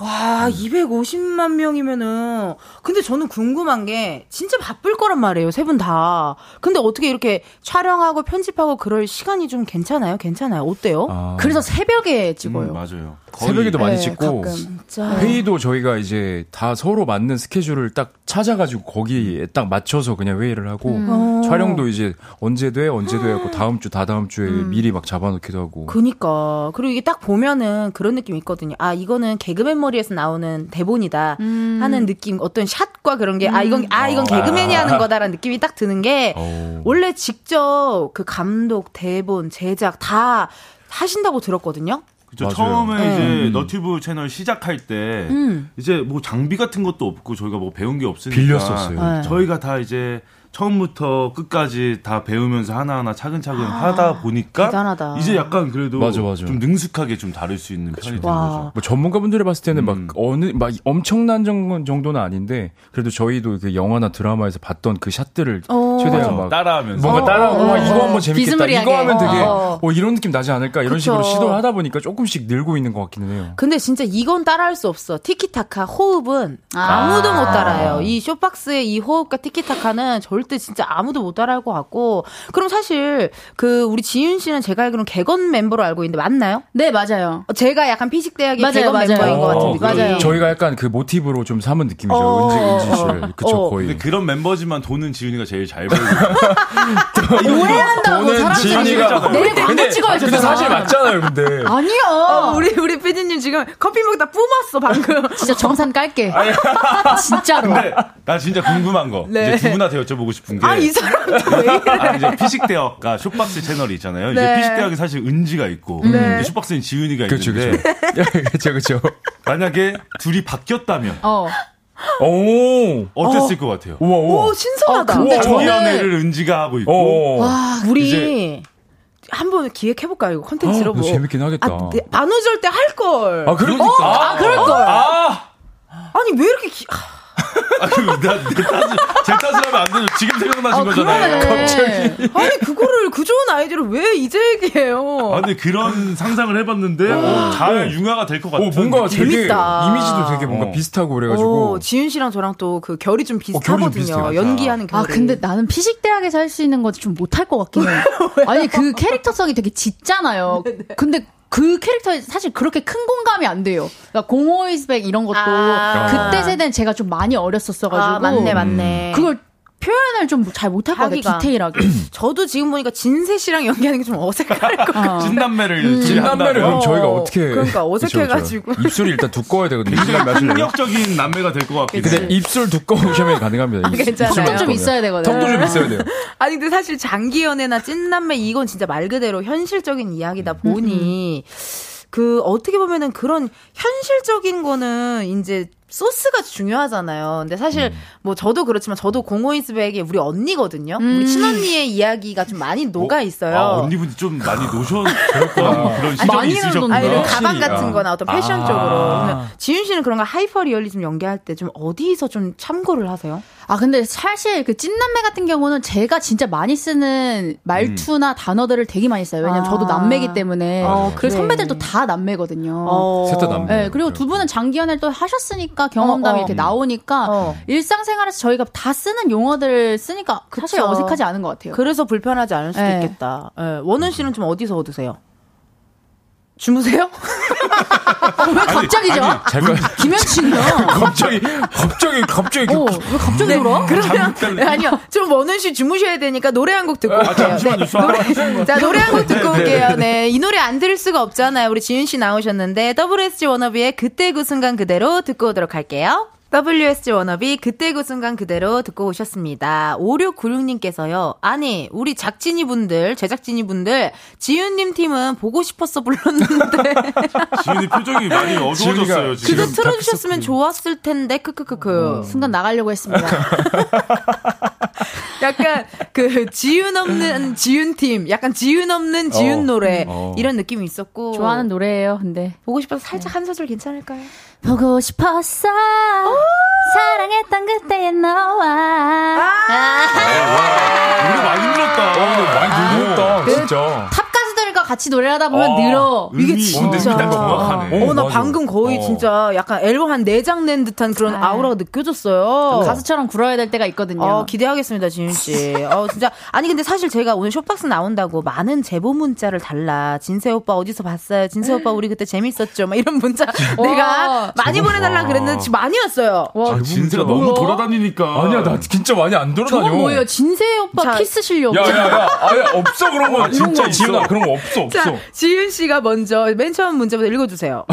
와, 250만 명이면은. 근데 저는 궁금한 게, 진짜 바쁠 거란 말이에요, 세 분 다. 근데 어떻게 이렇게 촬영하고 편집하고 그럴 시간이 좀 괜찮아요? 괜찮아요? 어때요? 아, 그래서 새벽에 찍어요. 음, 맞아요. 새벽에도 많이 네, 찍고 가끔. 회의도 저희가 이제 다 서로 맞는 스케줄을 딱 찾아가지고 거기에 딱 맞춰서 그냥 회의를 하고 어. 촬영도 이제 언제 돼 언제 돼 하고 다음 주 다다음 주에 미리 막 잡아놓기도 하고 그니까. 그리고 이게 딱 보면은 그런 느낌이 있거든요. 아, 이거는 개그맨 머리에서 나오는 대본이다. 음. 하는 느낌, 어떤 샷과 그런 게, 아, 이건, 아, 이건 개그맨이 하는 거다라는 느낌이 딱 드는 게, 어. 원래 직접 그 감독, 대본, 제작 다 하신다고 들었거든요. 그죠. 맞아요. 처음에 네. 이제 너튜브 채널 시작할 때 음. 이제 뭐 장비 같은 것도 없고 저희가 뭐 배운 게 없으니까 빌렸었어요. 네. 저희가 다 이제 처음부터 끝까지 다 배우면서 하나하나 차근차근 하다 보니까 아, 대단하다. 이제 약간 그래도 맞아, 맞아. 좀 능숙하게 좀 다룰 수 있는 편이 된 와. 거죠. 뭐 전문가분들이 봤을 때는 막 음. 어느 막 엄청난 정- 정도는 아닌데 그래도 저희도 그 영화나 드라마에서 봤던 그 샷들을 어. 최대한 맞아. 막 따라하면서 뭔가 따라하고 어. 와, 이거 한번 재밌겠다 비스무리하게. 이거 하면 되게 어. 어, 이런 느낌 나지 않을까 이런 그쵸. 식으로 시도를 하다 보니까 조금씩 늘고 있는 것 같기는 해요. 근데 진짜 이건 따라할 수 없어. 티키타카 호흡은 아. 아무도 못 따라요. 이 쇼박스의 이 호흡과 티키타카는 절대 진짜 아무도 못 따라할 것 같고. 그럼 사실 그 우리 지윤 씨는 제가 알기로는 개건 멤버로 알고 있는데 맞나요? 네, 맞아요. 어, 제가 약간 피식대학의 맞아요, 개건 맞아요. 멤버인 것 어, 같은 느낌. 맞아요. 저희가 약간 그 모티브로 좀 삼은 느낌이죠. 어, 은지 은지 씨를 어, 그쵸 어. 거의. 근데 그런 멤버지만 돈은 지훈이가 제일 잘 벌고 오해한다고 돈은 사람들이. 지은이가 내일 광고 근데, 찍어야죠. 근데 사실 맞잖아요. 근데 아니요. 어, 우리 우리 PD님 지금 커피 먹다 뿜었어 방금. 진짜 정산 깔게. 진짜로. 근데 나 진짜 궁금한 거 네. 이제 두 분한테 여쭤보고 싶은 게 아 이 사람 이래? 아, 이제 피식대학과 쇼박스 채널이 있잖아요. 이제 네. 피식대학이 사실 은지가 있고 네. 이제 쇼박스는 지은이가 그렇죠 있는데 그렇죠. 그렇죠 그렇죠. 만약에 둘이 바뀌었다면 어. 오. 어땠을 것 같아요? 우와 우와. 오 신선하다. 어, 근데 저는- 연애를 은지가 하고 있고 오. 와 우리 한번 기획해볼까요 이거 컨텐츠로 어, 뭐. 재밌긴 하겠다. 아, 네, 만우절 때 할 걸. 아 그러니까. 아, 그럴 걸. 아. 아니 왜 이렇게 기... 아, 아니, 나, 내 탓을, 제 탓을 하면 안 되죠. 지금 생각나신 아, 거잖아요. 그러네. 아니 그거를 그 좋은 아이디어를 왜 이제 얘기해요? 아, 근데 그런 상상을 해봤는데, 어, 잘 융화가 될 것 같은. 오, 뭔가 느낌. 되게 재밌다. 이미지도 되게 뭔가 어. 비슷하고 그래가지고. 오, 지윤 씨랑 저랑 또 그 결이 좀 결이 좀 비슷하거든요. 비슷해요, 맞아. 연기하는 결이. 아, 근데 나는 피식대학에서 할 수 있는 거좀 못할 것 같긴 해. 아니, 그 캐릭터성이 되게 짙잖아요. 근데 그 캐릭터에 사실 그렇게 큰 공감이 안 돼요. 그러니까 공호이스백 이런 것도 아. 그때 세대는 제가 좀 많이 어렸었어가지고. 아, 맞네, 맞네. 그걸 표현을 좀 잘 못할 것 같아요. 하기가. 디테일하게. 저도 지금 보니까 진세 씨랑 연기하는 게 좀 어색할 것 같아요. 어. 진남매를 진남매를 그럼 어, 저희가 어떻게. 그러니까 어색해가지고. 입술이 일단 두꺼워야 되거든요. 폭력적인 남매가 될 것 같긴 근데 해. 입술 두꺼우시면 가능합니다. 입술 괜찮아요. 턱도 좀 두꺼우면. 있어야 되거든. 턱도 좀 있어야 돼요. 아니 근데 사실 장기 연애나 찐남매 이건 진짜 말 그대로 현실적인 이야기다 보니 그 어떻게 보면은 그런 현실적인 거는 이제 소스가 중요하잖아요. 근데 사실 뭐 저도 그렇지만 저도 공오 is back의 우리 언니거든요. 우리 친언니의 이야기가 좀 많이 녹아 있어요. 아, 언니분이 좀 많이 노셨고 그런 시절이 많이 있으셨구나. 아, 이런 확실히. 가방 같은 거나 어떤 패션 아. 쪽으로. 그러면 지윤 씨는 그런 거 하이퍼 리얼리즘 연기할 때 좀 어디서 좀 참고를 하세요? 아, 근데 사실 그 찐남매 같은 경우는 제가 진짜 많이 쓰는 말투나 단어들을 되게 많이 써요. 왜냐면 아. 저도 남매기 때문에. 어, 그리고. 선배들도 다 남매거든요. 어. 셋다 남매. 네, 그리고 두 분은 장기 연애를 또 하셨으니까 경험담이 어, 어. 이렇게 나오니까 어. 일상생활에서 저희가 다 쓰는 용어들을 쓰니까 사실 그쵸. 어색하지 않은 것 같아요. 그래서 불편하지 않을 수도 네. 있겠다. 예, 원은 씨는 좀 어디서 얻으세요? 주무세요? 어, 왜 갑자기죠? 제가 김현진이요. 갑자기, 갑자기, 갑자기. 어, 왜 갑자기 돌아? 그러면 네, 아니요. 좀 원은 씨 주무셔야 되니까 노래 한 곡 듣고 올게요. 잠시만요. 네, 노래, 자 노래 한 곡 듣고 올게요. 네, 이 노래 안 들을 수가 없잖아요. 우리 지윤 씨 나오셨는데 WSG 워너비의 그때 그 순간 그대로 듣고 오도록 할게요. WSG 워너비 그때 그 순간 그대로 듣고 오셨습니다. 5696님께서요. 아니 우리 작진이 분들 제작진이 분들 지윤님 팀은 보고 싶었어 불렀는데 지윤이 표정이 많이 어두워졌어요. 그거 지금. 틀어주셨으면 좋았을 텐데 크크크크. 순간 나가려고 했습니다. 약간 그 지윤 없는 지윤 팀, 약간 지윤 없는 지윤 어. 노래 어. 이런 느낌이 있었고 좋아하는 노래예요, 근데. 보고 싶어서 살짝 한 소절 괜찮을까요? 보고 싶었어. 사랑했던 그때의 너와. 노래 많이 늘었다. 많이 늘었다, 진짜. 같이 노래를 하다 보면 어. 늘어. 음이 이게 진짜. 진짜. 어, 어, 나. 방금 거의 어. 진짜 약간 앨범 한네장낸 듯한 그런 아. 아우라가 느껴졌어요. 가수처럼 굴어야 될 때가 있거든요. 어, 기대하겠습니다, 지윤 씨. 어, 진짜. 아니, 근데 사실 제가 오늘 쇼박스 나온다고 많은 제보 문자를 달라. 진세 오빠 어디서 봤어요? 진세 오빠 우리 그때 재밌었죠? 막 이런 문자 내가 많이 보내달라 그랬는데 지금 많이 왔어요. 와, 아, 진세가 너무 뭐야? 돌아다니니까. 아니야, 나 진짜 많이 안 돌아다녀. 저거 뭐예요? 진세 오빠 자, 키스 실력. 야, 야, 야. 아예 없어, 그런 거. 진짜 있어. 지훈아, 그런 거 없어, 없어. 자, 지윤 씨가 먼저 맨 처음 문자부터 읽어주세요.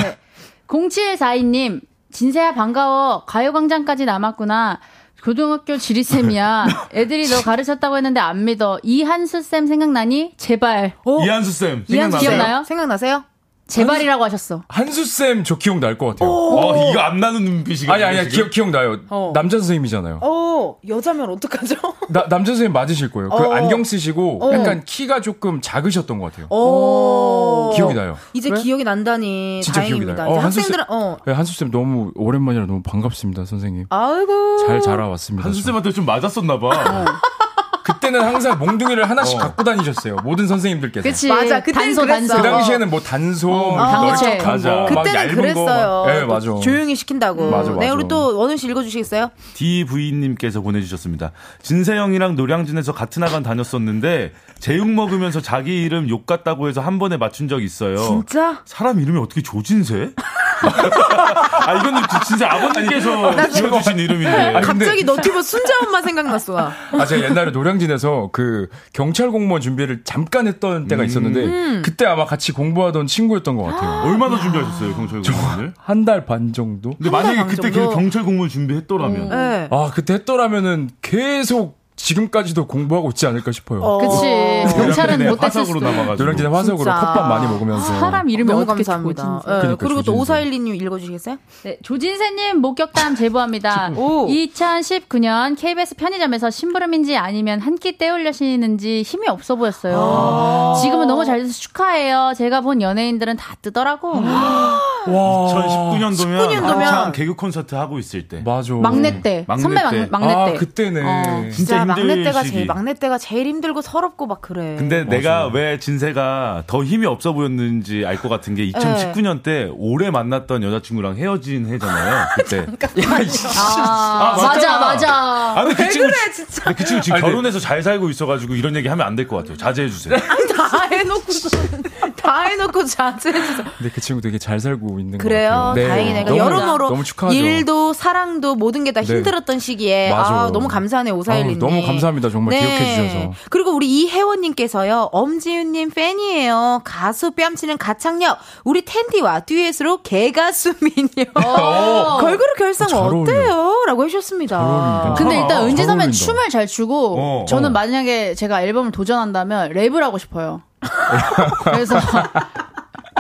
0742님, 진세야 반가워. 가요광장까지 남았구나. 고등학교 지리쌤이야. 애들이 너 가르쳤다고 했는데 안 믿어. 이한수쌤 생각나니? 제발. 이한수 쌤 이한수 기억나요? 생각나세요? 제발이라고 하셨어. 한수 쌤 저 기억 날 것 같아요. 어, 이거 안 나는 눈빛이거든요. 아니, 아니야, 지금? 기억, 기억 나요. 어. 남자 선생님이잖아요. 어, 여자면 어떡하죠? 나, 남자 선생님 맞으실 거예요. 그 어. 안경 쓰시고 어. 약간 키가 조금 작으셨던 것 같아요. 어. 기억이 나요. 이제 그래? 기억이 난다니 진짜 기억이 다행입니다. 나요. 이제 어, 한수 학생들은 어. 네, 한수 쌤 너무 오랜만이라 너무 반갑습니다, 선생님. 아이고. 잘 자라왔습니다. 한수 쌤한테 좀 맞았었나 봐. 어. 그때는 항상 몽둥이를 하나씩 어. 갖고 다니셨어요. 모든 선생님들께서. 그치. 맞아, 그때는 단소, 그랬어. 단소. 그 당시에는 뭐 단소, 뭐 당구채. 넓적한 맞아. 거, 막 그때는 얇은 그랬어요. 거. 막. 네, 맞아. 조용히 시킨다고. 맞아, 네, 맞아. 우리 또 원훈 씨 읽어주시겠어요? DV님께서 보내주셨습니다. 진세영이랑 노량진에서 같은 학원 다녔었는데 제육 먹으면서 자기 이름 욕 같다고 해서 한 번에 맞춘 적 있어요. 진짜? 사람 이름이 어떻게 조진세? 아 이건 진짜 아버님께서 지어주신 이름인데. 갑자기 너튜브 순자 엄마 생각났어. 아, 제가 옛날에 노량진에 서 그 경찰 공무원 준비를 잠깐 했던 때가 있었는데 음. 그때 아마 같이 공부하던 친구였던 것 같아요. 얼마나 준비하셨어요 경찰 공무원을? 한 달 반 정도? 근데 만약에 반 그때 정도? 그 경찰 공무원 준비했더라면 네. 아, 그때 했더라면은 계속 지금까지도 공부하고 있지 않을까 싶어요. 그치. 경찰은 노량진에 못했을 화석으로 수도. 남아가지고. 노량진의 화석으로. 컵밥 많이 먹으면서. 사람 이름이 너무 어떻게 감사합니다. 네, 그러니까 그리고 또 조진세. 5412님 읽어주시겠어요? 네, 조진세님 목격담 제보합니다. 오. 2019년 KBS 편의점에서 심부름인지 아니면 한끼 떼올려시는지 힘이 없어 보였어요. 지금은 너무 잘 돼서 축하해요. 제가 본 연예인들은 다 뜨더라고. 와. 2019년도면 19년도면 한창 개그 콘서트 하고 있을 때. 맞아. 막내 때. 막내 선배 때. 막, 막내 아, 때. 그때네. 어. 진짜 진짜 막내 힘들 때가 시기. 제일 막내 때가 제일 힘들고 서럽고 막 그래. 근데 내가 왜 진세가 더 힘이 없어 보였는지 알 것 같은 게 2019년 때 오래 만났던 여자친구랑 헤어진 해잖아요. 그때. 아, 아, 맞아. 맞아. 아, 근데 그 친구, 그래, 진짜. 그 친구 지금 아니, 결혼해서 잘 살고 있어가지고 이런 얘기 하면 안 될 것 같아요. 자제해 주세요. 다 해놓고서 다 해놓고 자제해줘서 근데 그 친구 되게 잘 살고 있는 것 그래요. 같아요. 네. 다행이네. 그러니까 여러모로 너무 축하하죠. 일도 사랑도 모든 게다 네. 힘들었던 시기에 맞아. 아, 너무 감사하네 오사일님. 너무 감사합니다. 정말 기억해 주셔서. 그리고 우리 이혜원님께서요. 엄지윤님 팬이에요. 가수 뺨치는 가창력. 우리 텐디와 듀엣으로 개가수 미녀. 걸그룹 결성 잘 어울려. 어때요? 라고 해주셨습니다. 근데 일단 아, 은지 어울린다. 춤을 잘 추고 어, 저는 어. 만약에 제가 앨범을 도전한다면 랩을 하고 싶어요. 그래서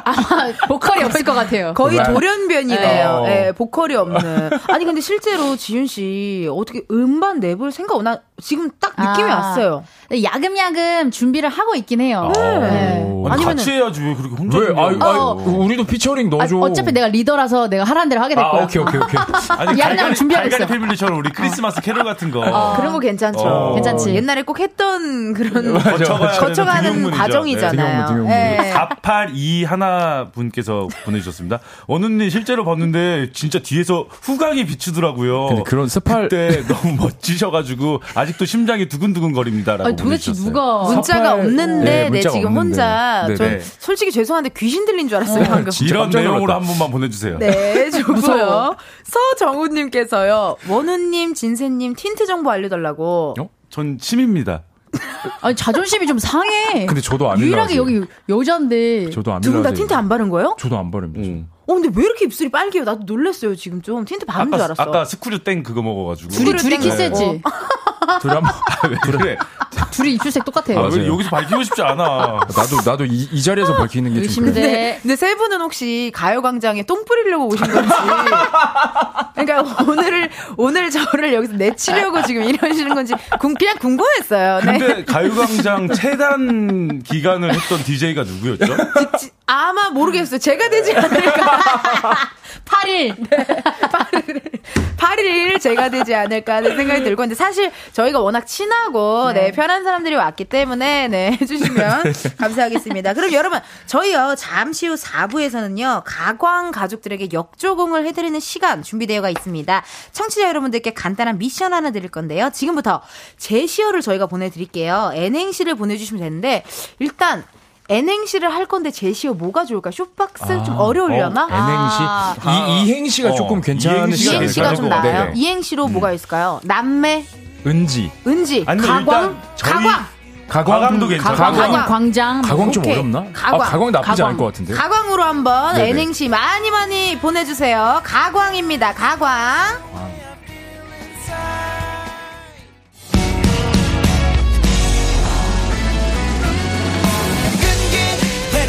아마 보컬이 없을 것 같아요. 거의 랩. 돌연변이네요. 네. 예, 보컬이 없는. 아니 근데 실제로 지윤 씨 어떻게 음반 랩을 생각 나 지금 딱 느낌이 아. 왔어요. 야금야금 준비를 하고 있긴 해요. 네. 오. 아니, 같이 해야지 왜 그렇게 혼자 왜? 아, 준비하고. 아, 어. 우리도 피처링 아, 넣어줘. 어차피 내가 리더라서 내가 하라는 대로 하게 될 아, 거야. 오케이, 오케이, 오케이. 아니 갈갈이, 준비하고 갈갈이 있어. 패밀리처럼 우리 크리스마스 캐롤 같은 거. 그런 거 괜찮죠. 어. 괜찮지. 옛날에 꼭 했던 그런 거쳐가는 등용문이죠. 과정이잖아요. 네, 등용문, 등용문. 예. 482 하나 분께서 보내주셨습니다. 원우님 실제로 봤는데 진짜 뒤에서 후광이 비추더라고요. 근데 그런 스팔- 그때 너무 멋지셔가지고 아직 도 심장이 두근두근 거립니다라고 아니, 도대체 보내주셨어요. 누가 문자가 사팔- 없는데 네, 네, 문자가 지금 없는데. 혼자 네, 전 네. 솔직히 죄송한데 귀신 들린 줄 알았어요 방금. 진짜 이런 깜짝 내용으로. 한 번만 보내주세요. 네, 좋고요. 서정우님께서요. 원우님, 진세님 틴트 정보 알려달라고. 어? 전 침입니다. 아니 자존심이 좀 상해. 근데 저도 안 유일하게. 여기 여잔데. 저도 안 두분 다. 틴트 안 바른 거예요? 저도 안 바릅니다. 음. 어, 근데 왜 이렇게 입술이 빨개요? 나도 놀랐어요, 지금 좀. 틴트 바른 줄 아까, 알았어. 아까 스크류 땡 그거 먹어가지고. 둘이 둘이 땡- 키스했지. 어. 둘이 한번 왜 그래? 둘이 입술색 똑같아. 아. 왜 여기서 밝히고 싶지 않아. 나도 나도 이, 이 자리에서 밝히는 게좀 그래. 의심돼. 근데, 근데 세 분은 혹시 가요광장에 똥 뿌리려고 오신 건지. 그러니까 오늘, 오늘 저를 여기서 내치려고 지금 이러시는 건지 궁- 그냥 궁금했어요. 네. 근데 가요광장 최단 기간을 했던 DJ가 누구였죠? 지- 아마 모르겠어요. 제가 되지 않을까. 8일. 8일 제가 되지 않을까 하는 생각이 들고. 근데 사실 저희가 워낙 친하고, 네, 편한 사람들이 왔기 때문에, 네, 해주시면 감사하겠습니다. 그럼 여러분, 저희요, 잠시 후 4부에서는요, 가광 가족들에게 역조공을 해드리는 시간 준비되어가 있습니다. 청취자 여러분들께 간단한 미션 하나 드릴 건데요. 지금부터 제시어를 저희가 보내드릴게요. N행시를 보내주시면 되는데, 일단, N행시를 할 건데 제시어 뭐가 좋을까? 쇼박스 좀 어려우려나? 아, N행시. 이 이행시가 어, 조금 괜찮으시지 이행시가 좀 나아요. 같아요. 이행시로 뭐가 있을까요? 남매, 은지. 은지, 아니면 가광, 가광, 가광. 가광 도 괜찮아. 가광. 아니 광장. 가광 좀 오케이. 어렵나? 가광. 아, 가광 나쁘지 가광. 않을 것 같은데. 가광으로 한번 네네. N행시 많이 많이 보내주세요. 가광입니다. 가광. 끈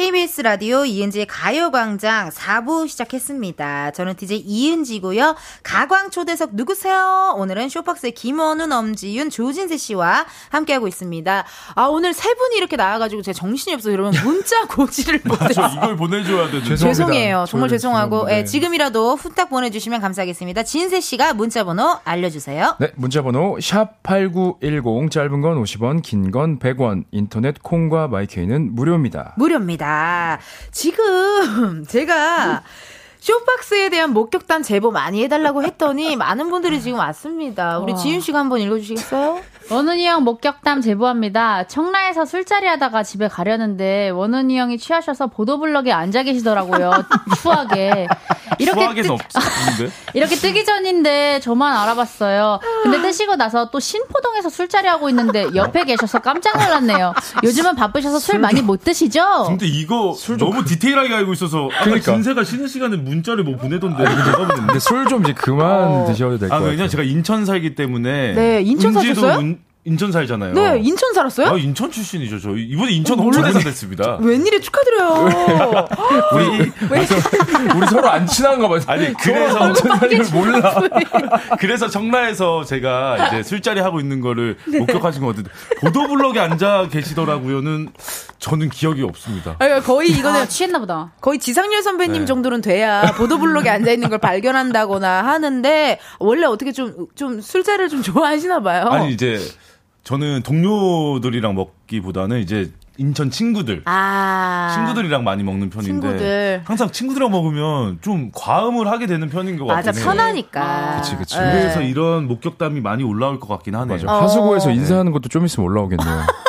KBS 라디오 이은지의 가요광장 4부 시작했습니다. 저는 DJ 이은지고요. 가광 초대석 누구세요? 오늘은 쇼박스의 김원훈, 엄지윤, 조진세 씨와 함께하고 있습니다. 아 오늘 세 분이 이렇게 나와가지고 제가 정신이 없어서 여러분 문자 고지를 저 못해서 이걸 보내줘야 돼. 죄송합니다. 죄송해요. 정말 죄송하고 죄송합니다. 예, 지금이라도 후딱 보내주시면 감사하겠습니다. 진세 씨가 문자번호 알려주세요. 네, 문자번호 샵 8910 짧은 건 50원, 긴 건 100원. 인터넷 콩과 마이케이는 무료입니다. 무료입니다. 지금 제가 쇼박스에 대한 목격담 제보 많이 해달라고 했더니 많은 분들이 지금 왔습니다. 우리 와. 지윤 씨가 한번 읽어주시겠어요? 원은이 형 목격담 제보합니다. 청라에서 술자리 하다가 집에 가려는데 원은이 형이 취하셔서 보도블럭에 앉아 계시더라고요. 추하게. 이렇게 뜨- 없는데. 이렇게 뜨기 전인데 저만 알아봤어요. 근데 뜨시고 나서 또 신포동에서 술자리 하고 있는데 옆에 계셔서 깜짝 놀랐네요. 요즘은 바쁘셔서 술 많이 못 드시죠? 근데 이거 너무 디테일하게 알고 있어서 아까 그러니까. 진세가 쉬는 시간에 문자를 뭐 보내던데 제가. 근데 술 좀 이제 그만 드셔도 될것 아 같아요. 왜냐 제가 인천 살기 때문에 네, 인천 사셨어요? 은- 인천 살잖아요. 네, 인천 살았어요? 아, 인천 출신이죠. 저 이번에 인천 홍보대사 됐습니다. 웬일에 축하드려요. 우리 우리 서로 안 친한가 봐요. 아니 그래서 전사님을 몰라. 그래서 청라에서 제가 이제 술자리 하고 있는 거를 목격하신 것 같은데 보도블럭에 앉아 계시더라고요는 저는 기억이 없습니다. 아니, 거의 이거는 아, 취했나 보다. 거의 지상렬 선배님 네. 정도는 돼야 보도블록에 앉아 있는 걸 발견한다거나 하는데 원래 어떻게 좀 좀 술자리를 좀 좋아하시나 봐요. 아니 이제 저는 동료들이랑 먹기보다는 이제 인천 친구들 아. 친구들이랑 많이 먹는 편인데 친구들. 항상 친구들이랑 먹으면 좀 과음을 하게 되는 편인 것 맞아 같긴 해요. 편하니까. 그치, 그치. 네. 그래서 이런 목격담이 많이 올라올 것 같긴 하네요. 맞아. 하수구에서 어. 인사하는 것도 좀 있으면 올라오겠네요.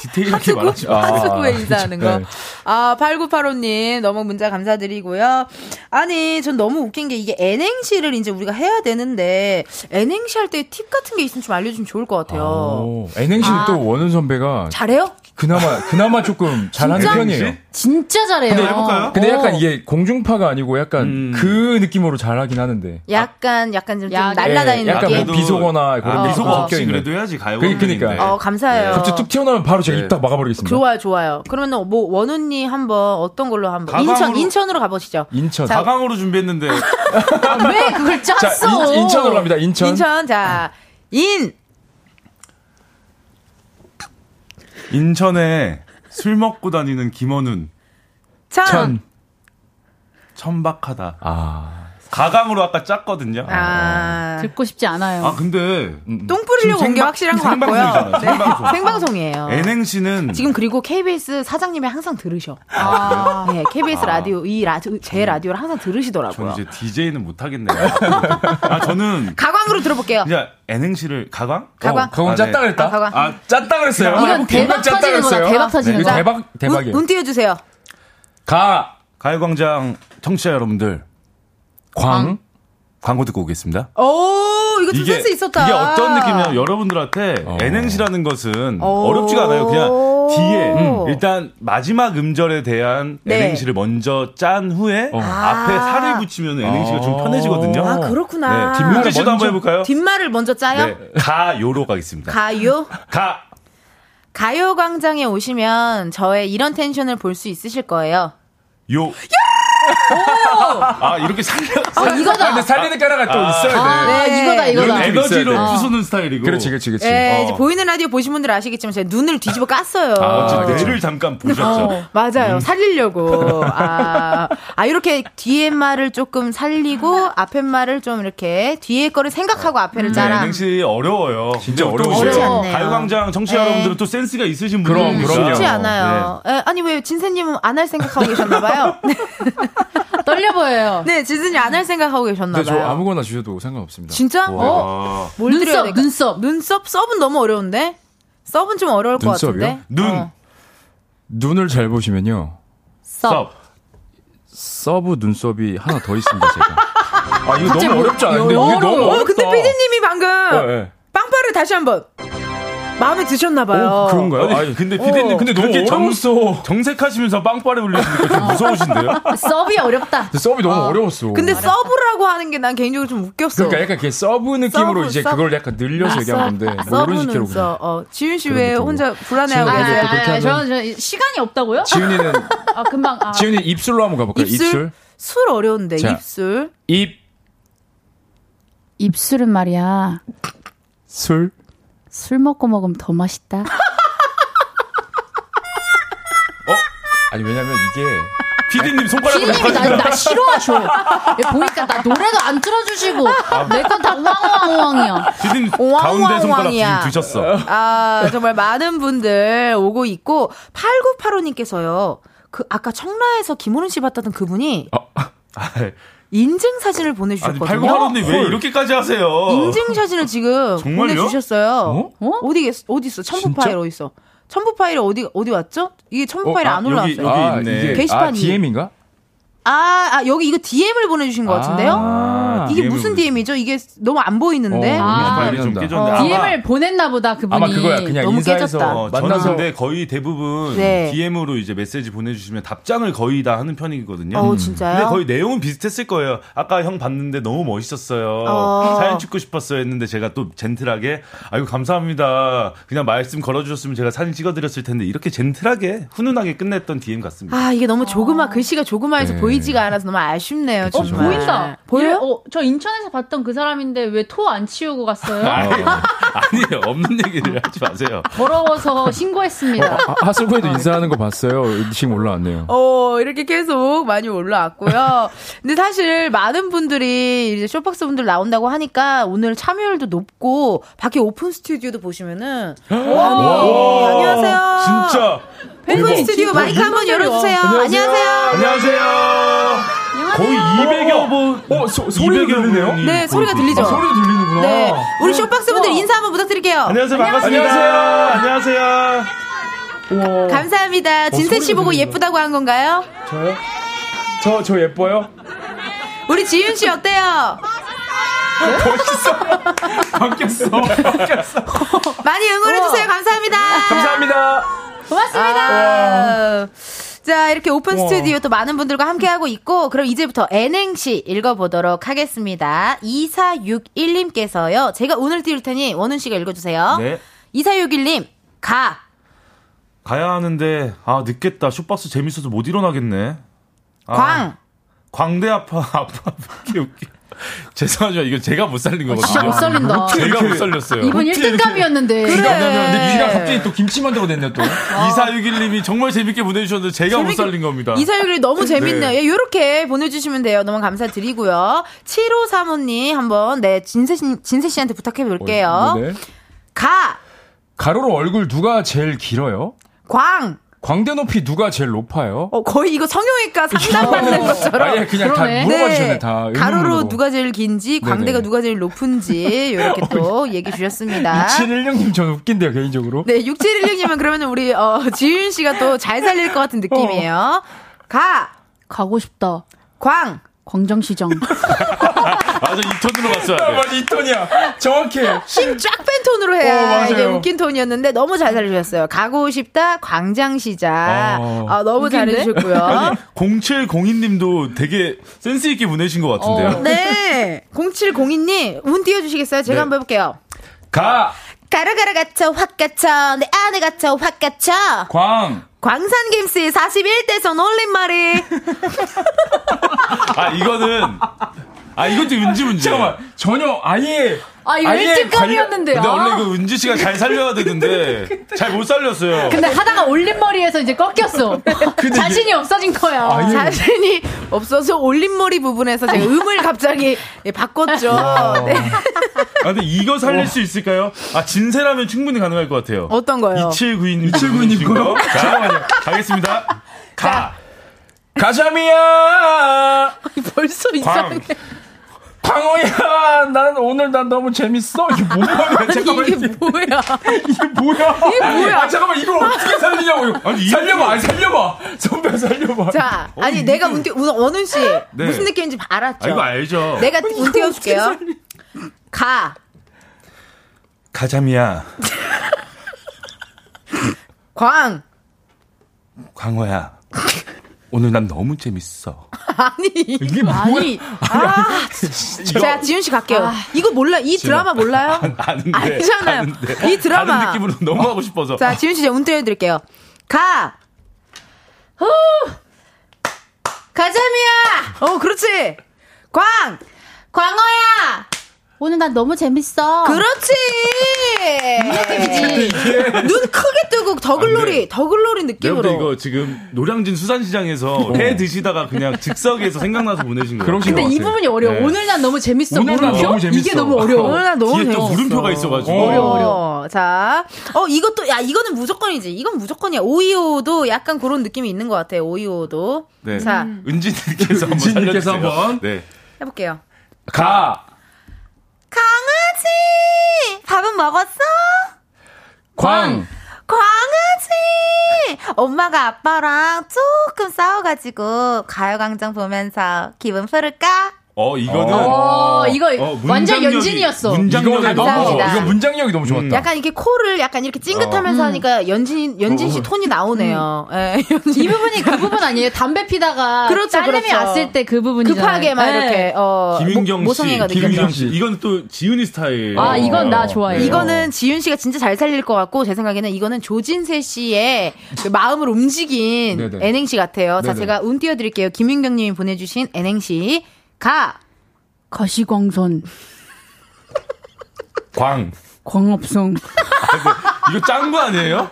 디테일하게 말하지 마. 하수구에 인사하는 거. 네. 아, 8985님, 너무 문자 감사드리고요. 아니, 전 너무 웃긴 게 이게 N행시를 이제 우리가 해야 되는데, N행시 할 때 팁 같은 게 있으면 좀 알려주면 좋을 것 같아요. 오, N행시는 아. 또 원은 선배가 잘해요? 그나마 그나마 조금 잘하는 진짜? 편이에요. 진짜 잘해요. 근데 해볼까요? 근데 약간 어. 이게 공중파가 아니고 약간 음. 그 느낌으로 잘하긴 하는데. 약간, 약간 좀, 좀 야, 날라다니는 예, 약간? 뭐 비속어나 그런 아, 게 비속어 섞여 없이 있는. 그래도 해야지 가요. 그- 그니까. 어, 감사해요. 갑자기 뚝 튀어나오면 바로 제가 네. 입딱 막아버리겠습니다. 좋아요, 좋아요. 그러면은 뭐 원우님 한번 어떤 걸로 한번 가방으로- 인천 인천으로 가보시죠. 인천. 자, 가강으로 준비했는데 아, 왜 그걸 자, 짰어? 인, 인천으로 갑니다. 인천. 인천 자 인. 인천에 술 먹고 다니는 김원훈 천. 천. 천박하다. 아. 가강으로 아까 짰거든요. 아, 듣고 싶지 않아요. 아 근데 똥 뿌리려고 온 게 확실한 것 같고요. 생방송이잖아요, 생방송. 생방송이에요. N행시는 지금 그리고 KBS 사장님이 항상 들으셔. 네, KBS 라디오 이 라디오 제 라디오를 항상 전 들으시더라고요. 이제 DJ는 못 하겠네요. 아 저는 가광으로 들어볼게요. 그냥 N행시를 가강? 가광. 어, 그건 아, 짰다 네. 그랬다. 아, 가광. 아, 짰다 그랬어요. 이건 대박 짰다 터지는 거다. 그랬어요. 대박 터지는 네, 거다. 대박 대박이에요. 운, 운 띄워주세요. 가, 가요광장 청취자 여러분들 광, 광고 듣고 오겠습니다. 오, 이거 좀 센스 있었다. 이게 어떤 느낌이냐면 여러분들한테 어. N행시라는 것은 오. 어렵지가 않아요. 그냥 뒤에 음. 일단 마지막 음절에 대한 네. N행시를 먼저 짠 후에 어. 앞에 아. 살을 붙이면 N행시가 좀 어. 편해지거든요. 아, 그렇구나. 네, 뒷문지 씨도 먼저- 한번 해볼까요? 뒷말을 먼저 짜요. 네, 가요로 가겠습니다. 가요. 가. 가요광장에 오시면 저의 이런 텐션을 볼 수 있으실 거예요. 요. 아, 이렇게 살려. 아, 이거다. 아, 근데 살리는 까라가 또 아. 있어야 돼. 아, 네. 이거다, 이거다. 에너지로 돼. 부수는 스타일이고. 그렇지, 그렇지, 그렇지. 예, 어. 이제 보이는 라디오 보신 분들 아시겠지만 제가 눈을 뒤집어 깠어요. 아, 아, 저 뇌를 잠깐 보셨죠. 어, 맞아요. 살리려고. 아, 아, 이렇게 뒤에 말을 조금 살리고 앞에 말을 좀 이렇게 뒤에 거를 생각하고 앞에를 짜라. N행시 어려워요. 진짜 어려워요. 않네요. 가요광장 청취자 네. 여러분들은 또 센스가 있으신 그럼, 분들이니까. 그럼요. 쉽지 않아요. 에, 아니, 왜 진세님은 안 할 생각하고 계셨나봐요. 떨려 보여요. 네, 진세님 안할 생각하고 근데 저 계셨나 봐요. 아무거나 주셔도 상관없습니다. 진짜? 와. 어? 뭘 눈썹, 드려야 될까? 눈썹. 눈썹? 썹은 너무 어려운데? 썹은 좀 어려울 것 눈썹이요? 같은데? 눈. 어. 눈을 잘 보시면요. 썹. 썹. 서브 눈썹이 하나 더 있습니다, 제가. 아, 이거 너무 뭐- 어렵지? 근데 이게. 너무 어. 근데 피디님이 방금 예, 예. 빵빠레를 다시 한번 마음에 드셨나봐요. 어, 그런가요? 아니, 근데 피디님 어. 근데 너무 그렇게 정. 정색하시면서 빵빠레 울리시니까 좀 무서우신데요? 썹이 어렵다. 근데 서브이 너무 어려웠어. 근데 서브라고 하는 게 난 개인적으로 좀 웃겼어. 그러니까 약간 이렇게 서브 느낌으로 서브, 이제 서브. 그걸 약간 늘려서 얘기한 건데 모르는 서브는 식으로 써. 그냥. 어, 지윤 씨 그런 왜 느낌으로. 혼자 불안해하고 아, 계세요? 아, 아, 하면- 저는 저 시간이 없다고요? 지훈이는 아, 금방. 아. 지훈이 입술로 한번 가볼까요? 입술? 입술. 술 어려운데 자. 입술. 입, 입술은 말이야. 술. 술 먹고 먹으면 더 맛있다. 아니 왜냐면 이게 피디님 손가락으로 피디님이 나, 나 싫어하죠. 얘 보니까 나 노래도 안 틀어주시고 내 건 다 우왕우왕우왕이야. 피디님 왕왕왕이야. 가운데 손가락 지금 드셨어. 아, 정말 많은 분들 오고 있고 8985님께서요. 그 아까 청라에서 김호른 씨 봤다던 그분이 아, 인증 사진을 보내주셨거든요. 8985님 왜 이렇게까지 하세요? 인증 사진을 지금 정말요? 보내주셨어요. 어? 어디 어디 있어? 첨부 진짜? 파일 어디 있어? 첨부 파일이 어디 어디 왔죠? 이게 첨부 파일이 아, 안 여기, 올라왔어요. 여기 아, 있네. 이게 게시판이. 아, DM인가? 아, 아, 여기 이거 DM을 보내주신 것 같은데요? 아, 이게 DM을 무슨 DM이죠? 이게 너무 안 보이는데. 어, 아. 좀. 깨졌는데 어. 아마 DM을 보냈나 보다 그분이. 아마 그거야. 그냥 너무 인사해서 깨졌다. 어, 저는 만나서 근데 거의 대부분 네. DM으로 이제 메시지 보내주시면 답장을 거의 다 하는 편이거든요. 어, 진짜요? 근데 거의 내용은 비슷했을 거예요. 아까 형 봤는데 너무 멋있었어요. 어. 사연 찍고 싶었어요 했는데 제가 또 젠틀하게 아이고 감사합니다. 그냥 말씀 걸어주셨으면 제가 사진 찍어드렸을 텐데 이렇게 젠틀하게 훈훈하게 끝냈던 DM 같습니다. 아, 이게 너무 조그마, 글씨가 조그마해서 네. 보이 지가 않아서 너무 아쉽네요, 어, 정말. 보인다. 보여요? 얘, 어, 저 인천에서 봤던 그 사람인데 왜 토 안 치우고 갔어요? 아니에요. 없는 얘기를 하지 마세요. 더러워서 신고했습니다. 아, 하수구에도 인사하는 거 봤어요. 지금 올라왔네요. 어, 이렇게 계속 많이 올라왔고요. 근데 사실 많은 분들이 이제 쇼박스 분들 나온다고 하니까 오늘 참여율도 높고 밖에 오픈 스튜디오도 보시면은 아니, 안녕하세요. 진짜. 오픈 스튜디오 마이크 한번 열어주세요. 안녕하세요. 안녕하세요. 거의 200여 분. 어, 소, 소리가 200여 들리네요? 네, 소리가 그- 들리죠? 아, 소리도 들리는구나. 네, 우리 쇼박스 분들 인사 한번 부탁드릴게요. 안녕하세요. 반갑습니다. 안녕하세요. 안녕하세요. 우와. 감사합니다. 진세 씨 소리가 보고. 예쁘다고 한 건가요? 저요? 저, 저 예뻐요? 우리 지윤 씨 어때요? 바뀌었어. 바뀌었어. 많이 응원해주세요. 감사합니다. 감사합니다. 고맙습니다. 아, 자, 이렇게 오픈 우와. 스튜디오 또 많은 분들과 함께하고 있고, 그럼 이제부터 N행시 읽어보도록 하겠습니다. 2461님께서요. 제가 오늘 띄울 테니 원훈 씨가 읽어주세요. 네. 2461님, 가. 가야 하는데 아 늦겠다. 쇼박스 재밌어서 못 일어나겠네. 아, 광. 광대 아파 아파 웃기 웃기. 죄송하지만 이건 제가 못 살린 거거든요. 진짜 못 살린다. 제가 못 살렸어요. 이분 1등감이었는데. 그래. 근데 니가 갑자기 또 김치 만들어 냈네, 또. 2461님이 정말 재밌게 보내주셨는데 제가 못 재밌게- 살린 겁니다. 2461님 너무 재밌네요. 네. 예, 요렇게 보내주시면 돼요. 너무 감사드리고요. 7535님 한번, 네, 진세, 씨, 진세 씨한테 부탁해 볼게요. 네. 가. 가로로 얼굴 누가 제일 길어요? 광. 광대 높이 누가 제일 높아요? 어, 거의 이거 성형외과 상담받는 것처럼. 아예 그냥 그러네. 다 물어봐 주셨네, 다. 가로로. 누가 제일 긴지, 광대가 네네. 누가 제일 높은지, 이렇게 또 얘기 주셨습니다. 716님 전 웃긴데요, 개인적으로. 네, 6716님은 그러면 우리, 어, 지윤 씨가 또 잘 살릴 것 같은 느낌이에요. 가, 가고 싶다. 광, 광장시장. 맞아 이 톤으로 갔어야 돼. 맞아, 이 톤이야. 정확해. 힘쫙 뺀 톤으로 해야 어. 이게 웃긴 톤이었는데 너무 잘 살려주셨어요. 가고 싶다, 광장시장. 어. 아, 너무 웃긴데? 잘해주셨고요. 0702님도 되게 센스 있게 보내신 것 같은데요. 네. 0702님, 운 띄워주시겠어요? 제가 네. 한번 해볼게요. 가, 가라 가라 갇혀 확 갇혀 내 안에 갇혀 확 갇혀 광. 광산김씨 41대선 올림말이. 아 이거는 아 이것도 은지 문제. 잠깐만, 전혀 아예. 아, 이거 아예 1등감이었는데. 근데 원래 그 은지 씨가 잘 살려야 되는데 잘 못 살렸어요. 근데 하다가 올림머리에서 이제 꺾였어. 자신이 없어진 거야. 아 예. 자신이 없어서 올림머리 부분에서 제가 음을 갑자기 예, 바꿨죠 네. 아, 근데 이거 살릴 수 있을까요? 아 진세라면 충분히 가능할 것 같아요. 어떤 거요? 2792님 2792님 거요? 잠깐만요. 가겠습니다. 가. 가자미야! 벌써 이상해 광호야! 난 오늘 난 너무 재밌어. 이게 뭐야? 잠깐만. 이게 뭐야 이게 뭐야? 이게 뭐야? 아, 잠깐만, 이걸 어떻게 살리냐고요? 아니, 이- 살려봐, 아니, 살려봐. 선배 살려봐. 자 아니 어, 내가 이게- 운 띄, 운- 원훈 씨 네. 무슨 느낌인지 알았죠 아 이거 알죠. 내가 운 띄워줄게요 가 가자미야. 광. 광호야. 오늘 난 너무 재밌어. 아니. 이게 뭐야? 아니, 아, 자, 지윤 씨 갈게요. 이거 몰라. 이 드라마 몰라요? 아는데. 알잖아요. 아는데. 이 드라마. 다른 느낌으로 너무 하고 싶어서. 자, 지윤 씨, 제가 운 띄워드릴게요. 가! 후! 가자미야! 어, 그렇지! 광! 광어야! 오늘 난 너무 재밌어. 그렇지! 눈 크게 뜨고 더글로리, 아, 네. 더글로리 느낌으로. 이거 지금 노량진 수산시장에서 회 드시다가 그냥 즉석에서 생각나서 보내신 거예요. 근데 것 이. 부분이 어려워. 네. 오늘 난 너무 재밌어. 오늘 난? 너무 재밌어. 이게 너무 어려워. 오늘 난 너무 뒤에 또 재밌었어. 물음표가 있어가지고. 어려워, 어려워. 자, 어, 이것도, 야, 이거는 무조건이지. 이건 무조건이야. 오이오도 약간 그런 느낌이 있는 것 같아요. 오이오도. 네. 자, 은진님께서 한번 은진님께서. 한번. 네. 해볼게요. 가, 강아지! 밥은 먹었어? 광, 강아지! 엄마가 아빠랑 조금 싸워가지고 가요광장 보면서 기분 풀을까? 어, 이거는. 어, 이거 어, 완전 연진이었어. 문장력이 너무 감사합니다. 너무, 이거 문장력이 너무 좋았다. 약간 이렇게 코를 약간 이렇게 찡긋하면서 어. 하니까 연진 연진 씨 톤이 나오네요. 예, 연진. 이 부분이 그 부분 아니에요? 담배 피다가 그렇죠, 딸내미 그렇죠. 왔을 때 그 부분이잖아요. 급하게 막 네. 이렇게 어 김윤경 모- 씨, 김윤경. 씨. 이건 또 지은이 스타일. 아, 이건 나 좋아해요. 이거는 지윤 씨가 진짜 잘 살릴 것 같고 제 생각에는 이거는 조진세 씨의 그 마음을 움직인 네네. N행시 같아요. 자 네네. 제가 운 띄워드릴게요. 김윤경님이 보내주신 N행시 가 가시광선, 광. 광합성. 이거 짠거 아니에요?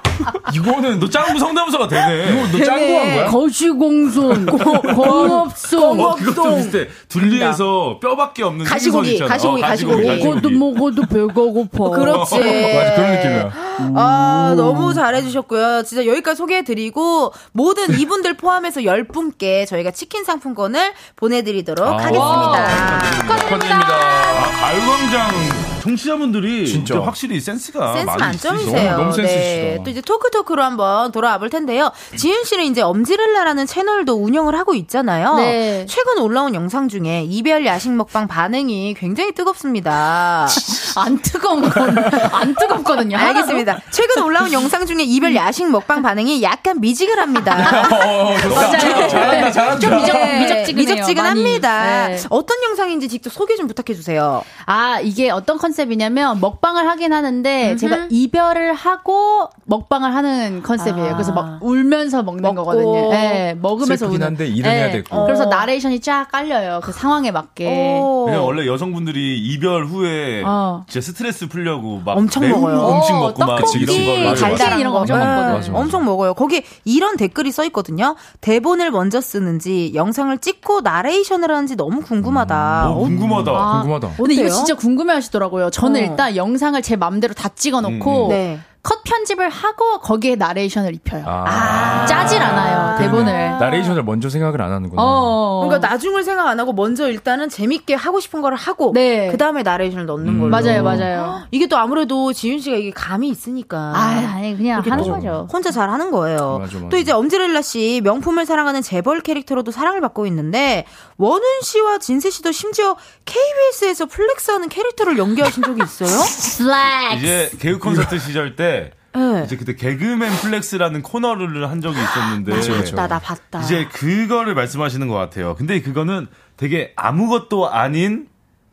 이거는 너 짱구 성대모사가 되네. 이거 너 짱구 한 거야? 거시공손, 광합성. 어, 그것도 비슷해. 둘리에서 뼈밖에 없는 가시고기. 가시고기, 어, 가시고기. 먹어도 먹어도 배가 고파. 그렇지. 맞아, 그런 느낌이야. 아, 너무 잘해주셨고요. 진짜 여기까지 소개해드리고, 모든 이분들 포함해서 10분께 저희가 치킨 상품권을 보내드리도록 아. 하겠습니다. 축하드립니다. 아, 가요광장 청취자분들이 진짜. 진짜 확실히 센스가 센스 만점이세요. 너무- 너무 센스 네. 또 이제 토크 토크로 한번 돌아와 볼 텐데요. 지윤 씨는 이제 엄지렐라라는 채널도 운영을 하고 있잖아요. 네. 최근 올라온 영상 중에 이별 야식 먹방 반응이 굉장히 뜨겁습니다. 안 뜨거운 건, 안 뜨겁거든요. 알겠습니다. 최근 올라온 영상 중에 이별 야식 먹방 반응이 약간 미지근합니다. 어. 맞아요. 잘한다, 잘한다. 좀 미적, 네, 미적지근해요. 미적지근합니다. 네. 어떤 영상인지 직접 소개 좀 부탁해 주세요. 아, 이게 어떤 컨셉 이냐면 먹방을 하긴 하는데 제가 이별을 하고 먹방을 하는 컨셉이에요. 아. 그래서 막 울면서 먹는 먹고. 거거든요. 네, 먹으면서 우는. 한데 일은 해야 되고. 그래서 어. 나레이션이 쫙 깔려요. 그 상황에 맞게. 오. 그냥 원래 여성분들이 이별 후에 어. 진짜 스트레스 풀려고 막 엄청 매운 먹어요. 음식 어, 먹고 막 이런 거. 달걀 이런 거 엄청 네, 먹거든요. 엄청 먹어요. 거기 이런 댓글이 써 있거든요. 대본을 먼저 쓰는지 영상을 찍고 나레이션을 하는지 너무 궁금하다. 어, 궁금하다. 아, 궁금하다. 근데 이거? 진짜 궁금해 하시더라고요. 저는 어. 일단 영상을 제 맘대로 다 찍어 놓고 음, 네. 컷 편집을 하고 거기에 나레이션을 입혀요. 아. 짜질 않아요, 대본을. 나레이션을 먼저 생각을 안 하는구나. 어. 그러니까 나중을 생각 안 하고 먼저 일단은 재밌게 하고 싶은 거를 하고 네. 그 다음에 나레이션을 넣는 음. 걸로. 맞아요, 맞아요. 이게 또 아무래도 지윤 씨가 이게 감이 있으니까. 아, 아니 그냥 하는 또 거죠. 혼자 잘 하는 거예요. 맞아, 맞아. 또 이제 엄지렐라 씨 명품을 사랑하는 재벌 캐릭터로도 사랑을 받고 있는데 원훈 씨와 진세 씨도 심지어 KBS에서 flex하는 캐릭터를 연기하신 적이 있어요? 슬랙. 이제 개그 콘서트 시절 때 네. 이제 그때 개그맨 flex라는 코너를 한 적이 있었는데 그렇죠. 봤다, 나 봤다. 이제 그거를 말씀하시는 것 같아요. 근데 그거는 되게 아무것도 아닌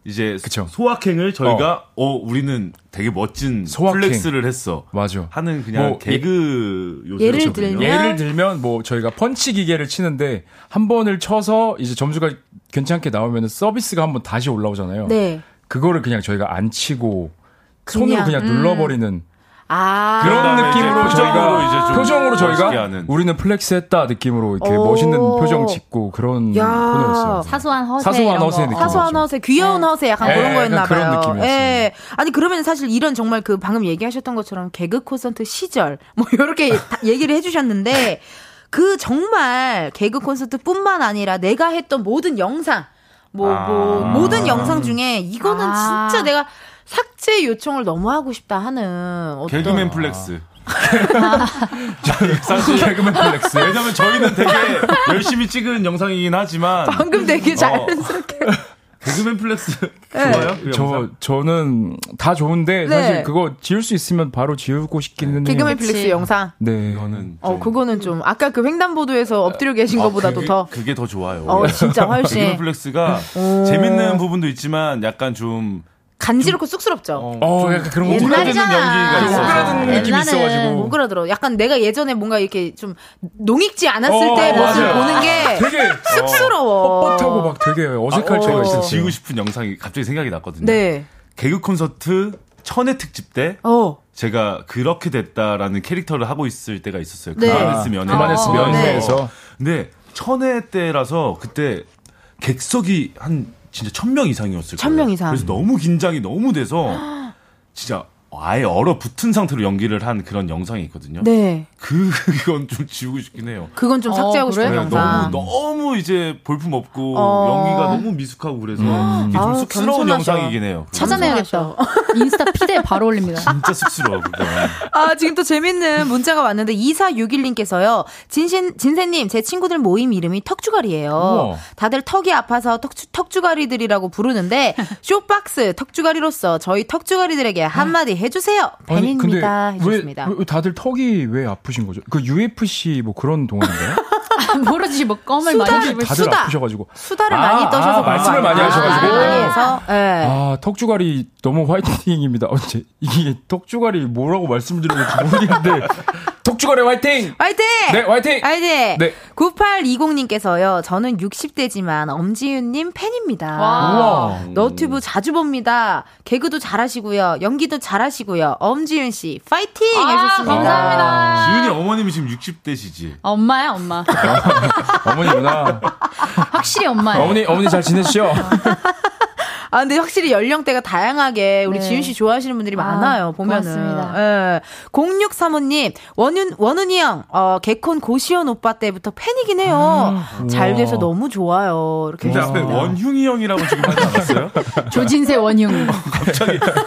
이제 그쵸. 소확행을 저희가 어, 우리는 되게 멋진 소확행. flex를 했어. 맞아. 하는 그냥 뭐, 개그 요소를 예를 줬거든요. 들면? 예를 들면 뭐 저희가 펀치 기계를 치는데 한 번을 쳐서 이제 점수가 괜찮게 나오면 서비스가 한 번 다시 올라오잖아요. 네. 그거를 그냥 저희가 안 치고 손으로 그냥, 그냥 음. 눌러버리는 아. 그런 느낌으로 이제 저희가 표정으로 이제 좀 표정으로 저희가 하는. 우리는 flex 했다 느낌으로 이렇게 오. 멋있는 표정 짓고 그런 야. 코너였어요. 사소한 허세. 사소한. 허세 느낌. 사소한. 허세, 귀여운 네. 허세 약간 네, 그런 거였나 약간 그런 봐요. 느낌이었어요. 예. 아니 그러면 사실 이런 정말 그 방금 얘기하셨던 것처럼 개그 콘서트 시절 뭐 이렇게 다 얘기를 해주셨는데 그 정말 개그 콘서트뿐만 아니라 내가 했던 모든 영상 뭐 뭐 아. 모든 영상 중에 이거는 아. 진짜 내가 삭제 요청을 너무 하고 싶다 하는 어떤 개그맨 플렉스. 아. 사실 개그맨 flex. 왜냐면 저희는 되게 열심히 찍은 영상이긴 하지만 방금 되게 어. 자연스럽게 개그맨 flex 좋아요? 그 저 영상? 저는 다 좋은데 네. 사실 그거 지울 수 있으면 바로 지우고 싶기는 해요. 개그맨 flex 영상 네. 이거는 어 좀- 그거는 좀 아까 그 횡단보도에서 엎드려 계신 아, 것보다도 그게, 더 그게 더 좋아요. 어, 진짜 개그맨 훨씬 flex가 오. 재밌는 부분도 있지만 약간 좀 간지럽고 쑥스럽죠. 어, 어, 좀 약간 그런 거 오그라드는. 연기가 그 있어요. 오그라드는 옛날에는 느낌이 있어가지고. 오그라들어. 약간 내가 예전에 뭔가 이렇게 좀 농익지 않았을 어, 때 모습을 맞아요. 보는 게 되게 쑥스러워. 뻣뻣하고 막 되게 어색할 어. 때가 있었어요. 진짜 지우고 싶은 영상이 갑자기 생각이 났거든요. 네. 개그 콘서트 천회 특집 때 어. 제가 그렇게 됐다라는 캐릭터를 하고 있을 때가 있었어요. 네. 그만했으면. 그만했으면 어, 네. 연애에서 근데 천회 때라서 그때 객석이 한 진짜 천 명 이상이었을 거예요. 천명 이상. 그래서 너무 긴장이 너무 돼서 진짜 아예 얼어붙은 상태로 연기를 한 그런 영상이 있거든요. 네. 그 그건 좀 지우고 싶긴 해요. 그건 좀 어, 삭제하고 그래? 싶은 네, 영상. 너무 너무 이제 볼품 없고 어. 연기가 너무 미숙하고 그래서 이게 좀 아우, 쑥스러운 겸손하셔. 영상이긴 해요. 찾아내야겠다. 인스타 피드에 바로 올립니다. 진짜 쑥스러워 그거. 아, 지금 또 재밌는 문자가 왔는데 2461님께서요. 진신 진세님 제 친구들 모임 이름이 턱주가리예요. 우와. 다들 턱이 아파서 턱주, 턱주가리들이라고 부르는데 쇼박스 턱주가리로서 저희 턱주가리들에게 한마디 해주세요. 팬입니다. 근데 왜. 왜 다들 턱이 왜 아프신 거죠? 그 UFC 뭐 그런 동안인가요? 모르지 뭐 껌을 수다. 많이 씹을 다들 수다. 아프셔가지고. 수다를 아, 많이 떠셔서 아, 말씀을? 많이 하셔가지고. 말을 많이 해서. 예. 아, 턱주가리 너무 화이팅입니다. 어째 이게 턱주가리 뭐라고 될지 모르겠는데 턱주가리 화이팅! 화이팅! 네, 화이팅! 화이팅! 네. 9820님께서요, 저는 60대지만 엄지윤님 팬입니다. 우와. 너튜브 자주 봅니다. 개그도 잘하시고요. 연기도 잘하시고요. 엄지윤 씨, 파이팅! 아, 해주셨습니다. 감사합니다. 지윤이 어머님이 지금 60대시지. 엄마야 엄마. 어머니구나. 확실히 엄마야. 어머니, 어머니 잘 지내시죠? 아, 근데 확실히 연령대가 다양하게 우리 네. 지윤 씨 좋아하시는 분들이 아, 많아요, 보면은. 고맙습니다. 예. 0635님, 원윤, 원은이 형, 어, 개콘 고시원 오빠 때부터 팬이긴 해요. 잘 돼서 너무 좋아요. 이렇게 근데 앞에. 원흉이 형이라고 지금 하지 않았어요? 조진세 원흉.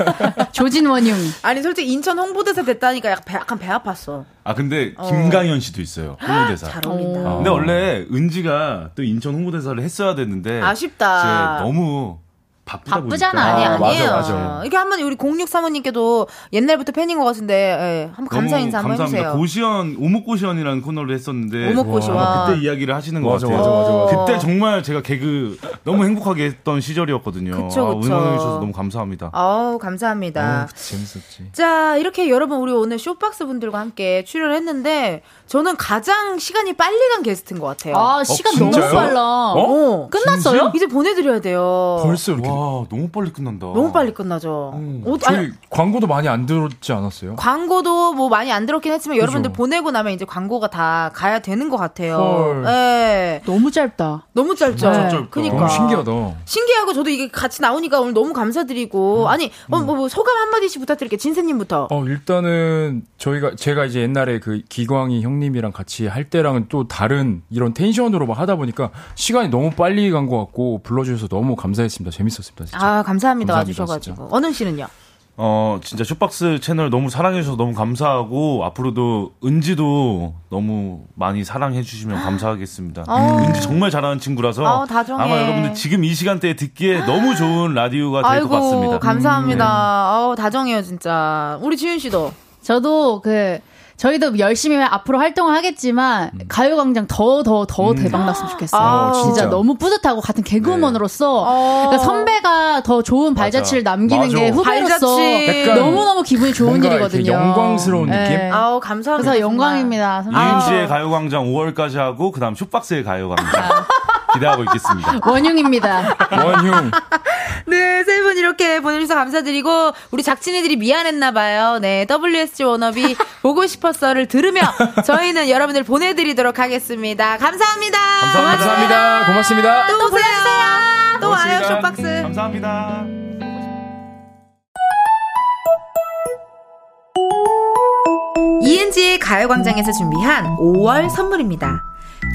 조진 원흉. 아니, 솔직히 인천 홍보대사 됐다니까 약간 배, 약간 배 아팠어. 아 근데 김강현 씨도 있어요 홍보대사. 잘 어울린다. 근데 원래 은지가 또 인천 홍보대사를 했어야 됐는데 아쉽다. 너무 바쁘다 바쁘잖아. 보니까 아니, 아, 아니에요. 맞아, 맞아. 이렇게 한번 우리 06 사모님께도 옛날부터 팬인 것 같은데, 예, 한번 감사 인사 한번 감사합니다. 해주세요. 고시원 오목고시원이라는 코너를 했었는데 오목고시원. 아마 그때 이야기를 하시는 것 맞아, 같아요. 맞아, 맞아, 맞아. 그때 정말 제가 개그 너무 행복하게 했던 시절이었거든요. 그쵸, 아, 그쵸. 응원해 주셔서 너무 감사합니다. 아우, 감사합니다. 어, 재밌었지. 자, 이렇게 여러분, 우리 오늘 쇼박스 분들과 함께 출연했는데, 저는 가장 시간이 빨리 간 게스트인 것 같아요. 아 시간 너무 진짜요? 빨라. 어? 끝났어요? 이제 보내드려야 돼요. 벌써 이렇게. 와 너무 빨리 끝난다. 너무 빨리 끝나죠. 어, 저희 아니, 광고도 많이 안 들었지 않았어요? 광고도 뭐 많이 안 들었긴 했지만 여러분들 그죠. 보내고 나면 이제 광고가 다 가야 되는 것 같아요. 헐. 예. 너무 짧다. 너무 짧죠. 짧다. 그니까. 너무 신기하다. 신기하고 저도 이게 같이 나오니까 오늘 너무 감사드리고 아니 어, 뭐, 뭐 소감 한 마디씩 부탁드릴게요. 진세님부터. 어, 일단은 저희가 제가 이제 옛날에 그 기광이 형님이랑 같이 할 때랑은 또 다른 이런 텐션으로 막 하다 보니까 시간이 너무 빨리 간 것 같고 불러주셔서 너무 감사했습니다. 재밌었 습니다. 진짜. 아 감사합니다, 감사합니다, 와주셔가지고 어느 씨는요? 어, 진짜 쇼박스 채널 너무 사랑해주셔서 너무 감사하고, 앞으로도 은지도 너무 많이 사랑해주시면 감사하겠습니다. 어. 은지 정말 잘하는 친구라서, 어, 다정해. 아마 여러분들 지금 이 시간대에 듣기에 너무 좋은 라디오가 될 것 같습니다. 아이고 감사합니다. 음, 아우 다정해요 진짜. 우리 지윤 씨도. 저도 그 저희도 열심히 앞으로 활동을 하겠지만 가요광장 더 더 더 대박 났으면 좋겠어요. 아, 진짜. 진짜. 너무 뿌듯하고 같은 개그우먼으로서 어. 그러니까 선배가 더 좋은 발자취를 남기는 맞아. 게 후배로서 너무 너무 기분이 좋은 일이거든요. 영광스러운 네. 느낌? 아우 감사합니다. 그래서. 영광입니다. 이은지의 가요광장 5월까지 하고, 그 다음 쇼박스의 가요광장. 기대하고 있겠습니다. 원흉입니다. 원흉. 네, 세 분 이렇게 보내주셔서 감사드리고, 우리 작진이들이 미안했나봐요. 네, WSG 워너비 보고 싶었어를 들으며, 저희는 여러분들 보내드리도록 하겠습니다. 감사합니다. 감사합니다. 고맙습니다. 또 오세요. 또 와요, 고맙습니다. 쇼박스. 감사합니다. ENG의 가요광장에서 준비한 5월 선물입니다.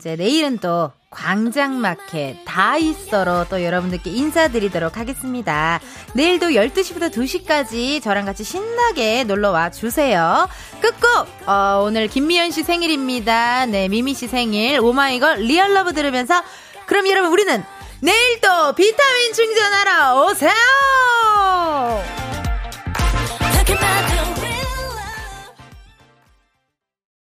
이제 내일은 또 광장마켓 다이서로 또 여러분들께 인사드리도록 하겠습니다. 내일도 12시부터 2시까지 저랑 같이 신나게 놀러와 주세요. 끝곡 어, 오늘 김미연 씨 생일입니다. 네 미미 씨 생일 오마이걸 Real Love 들으면서 그럼 여러분 우리는 내일 또 비타민 충전하러 오세요.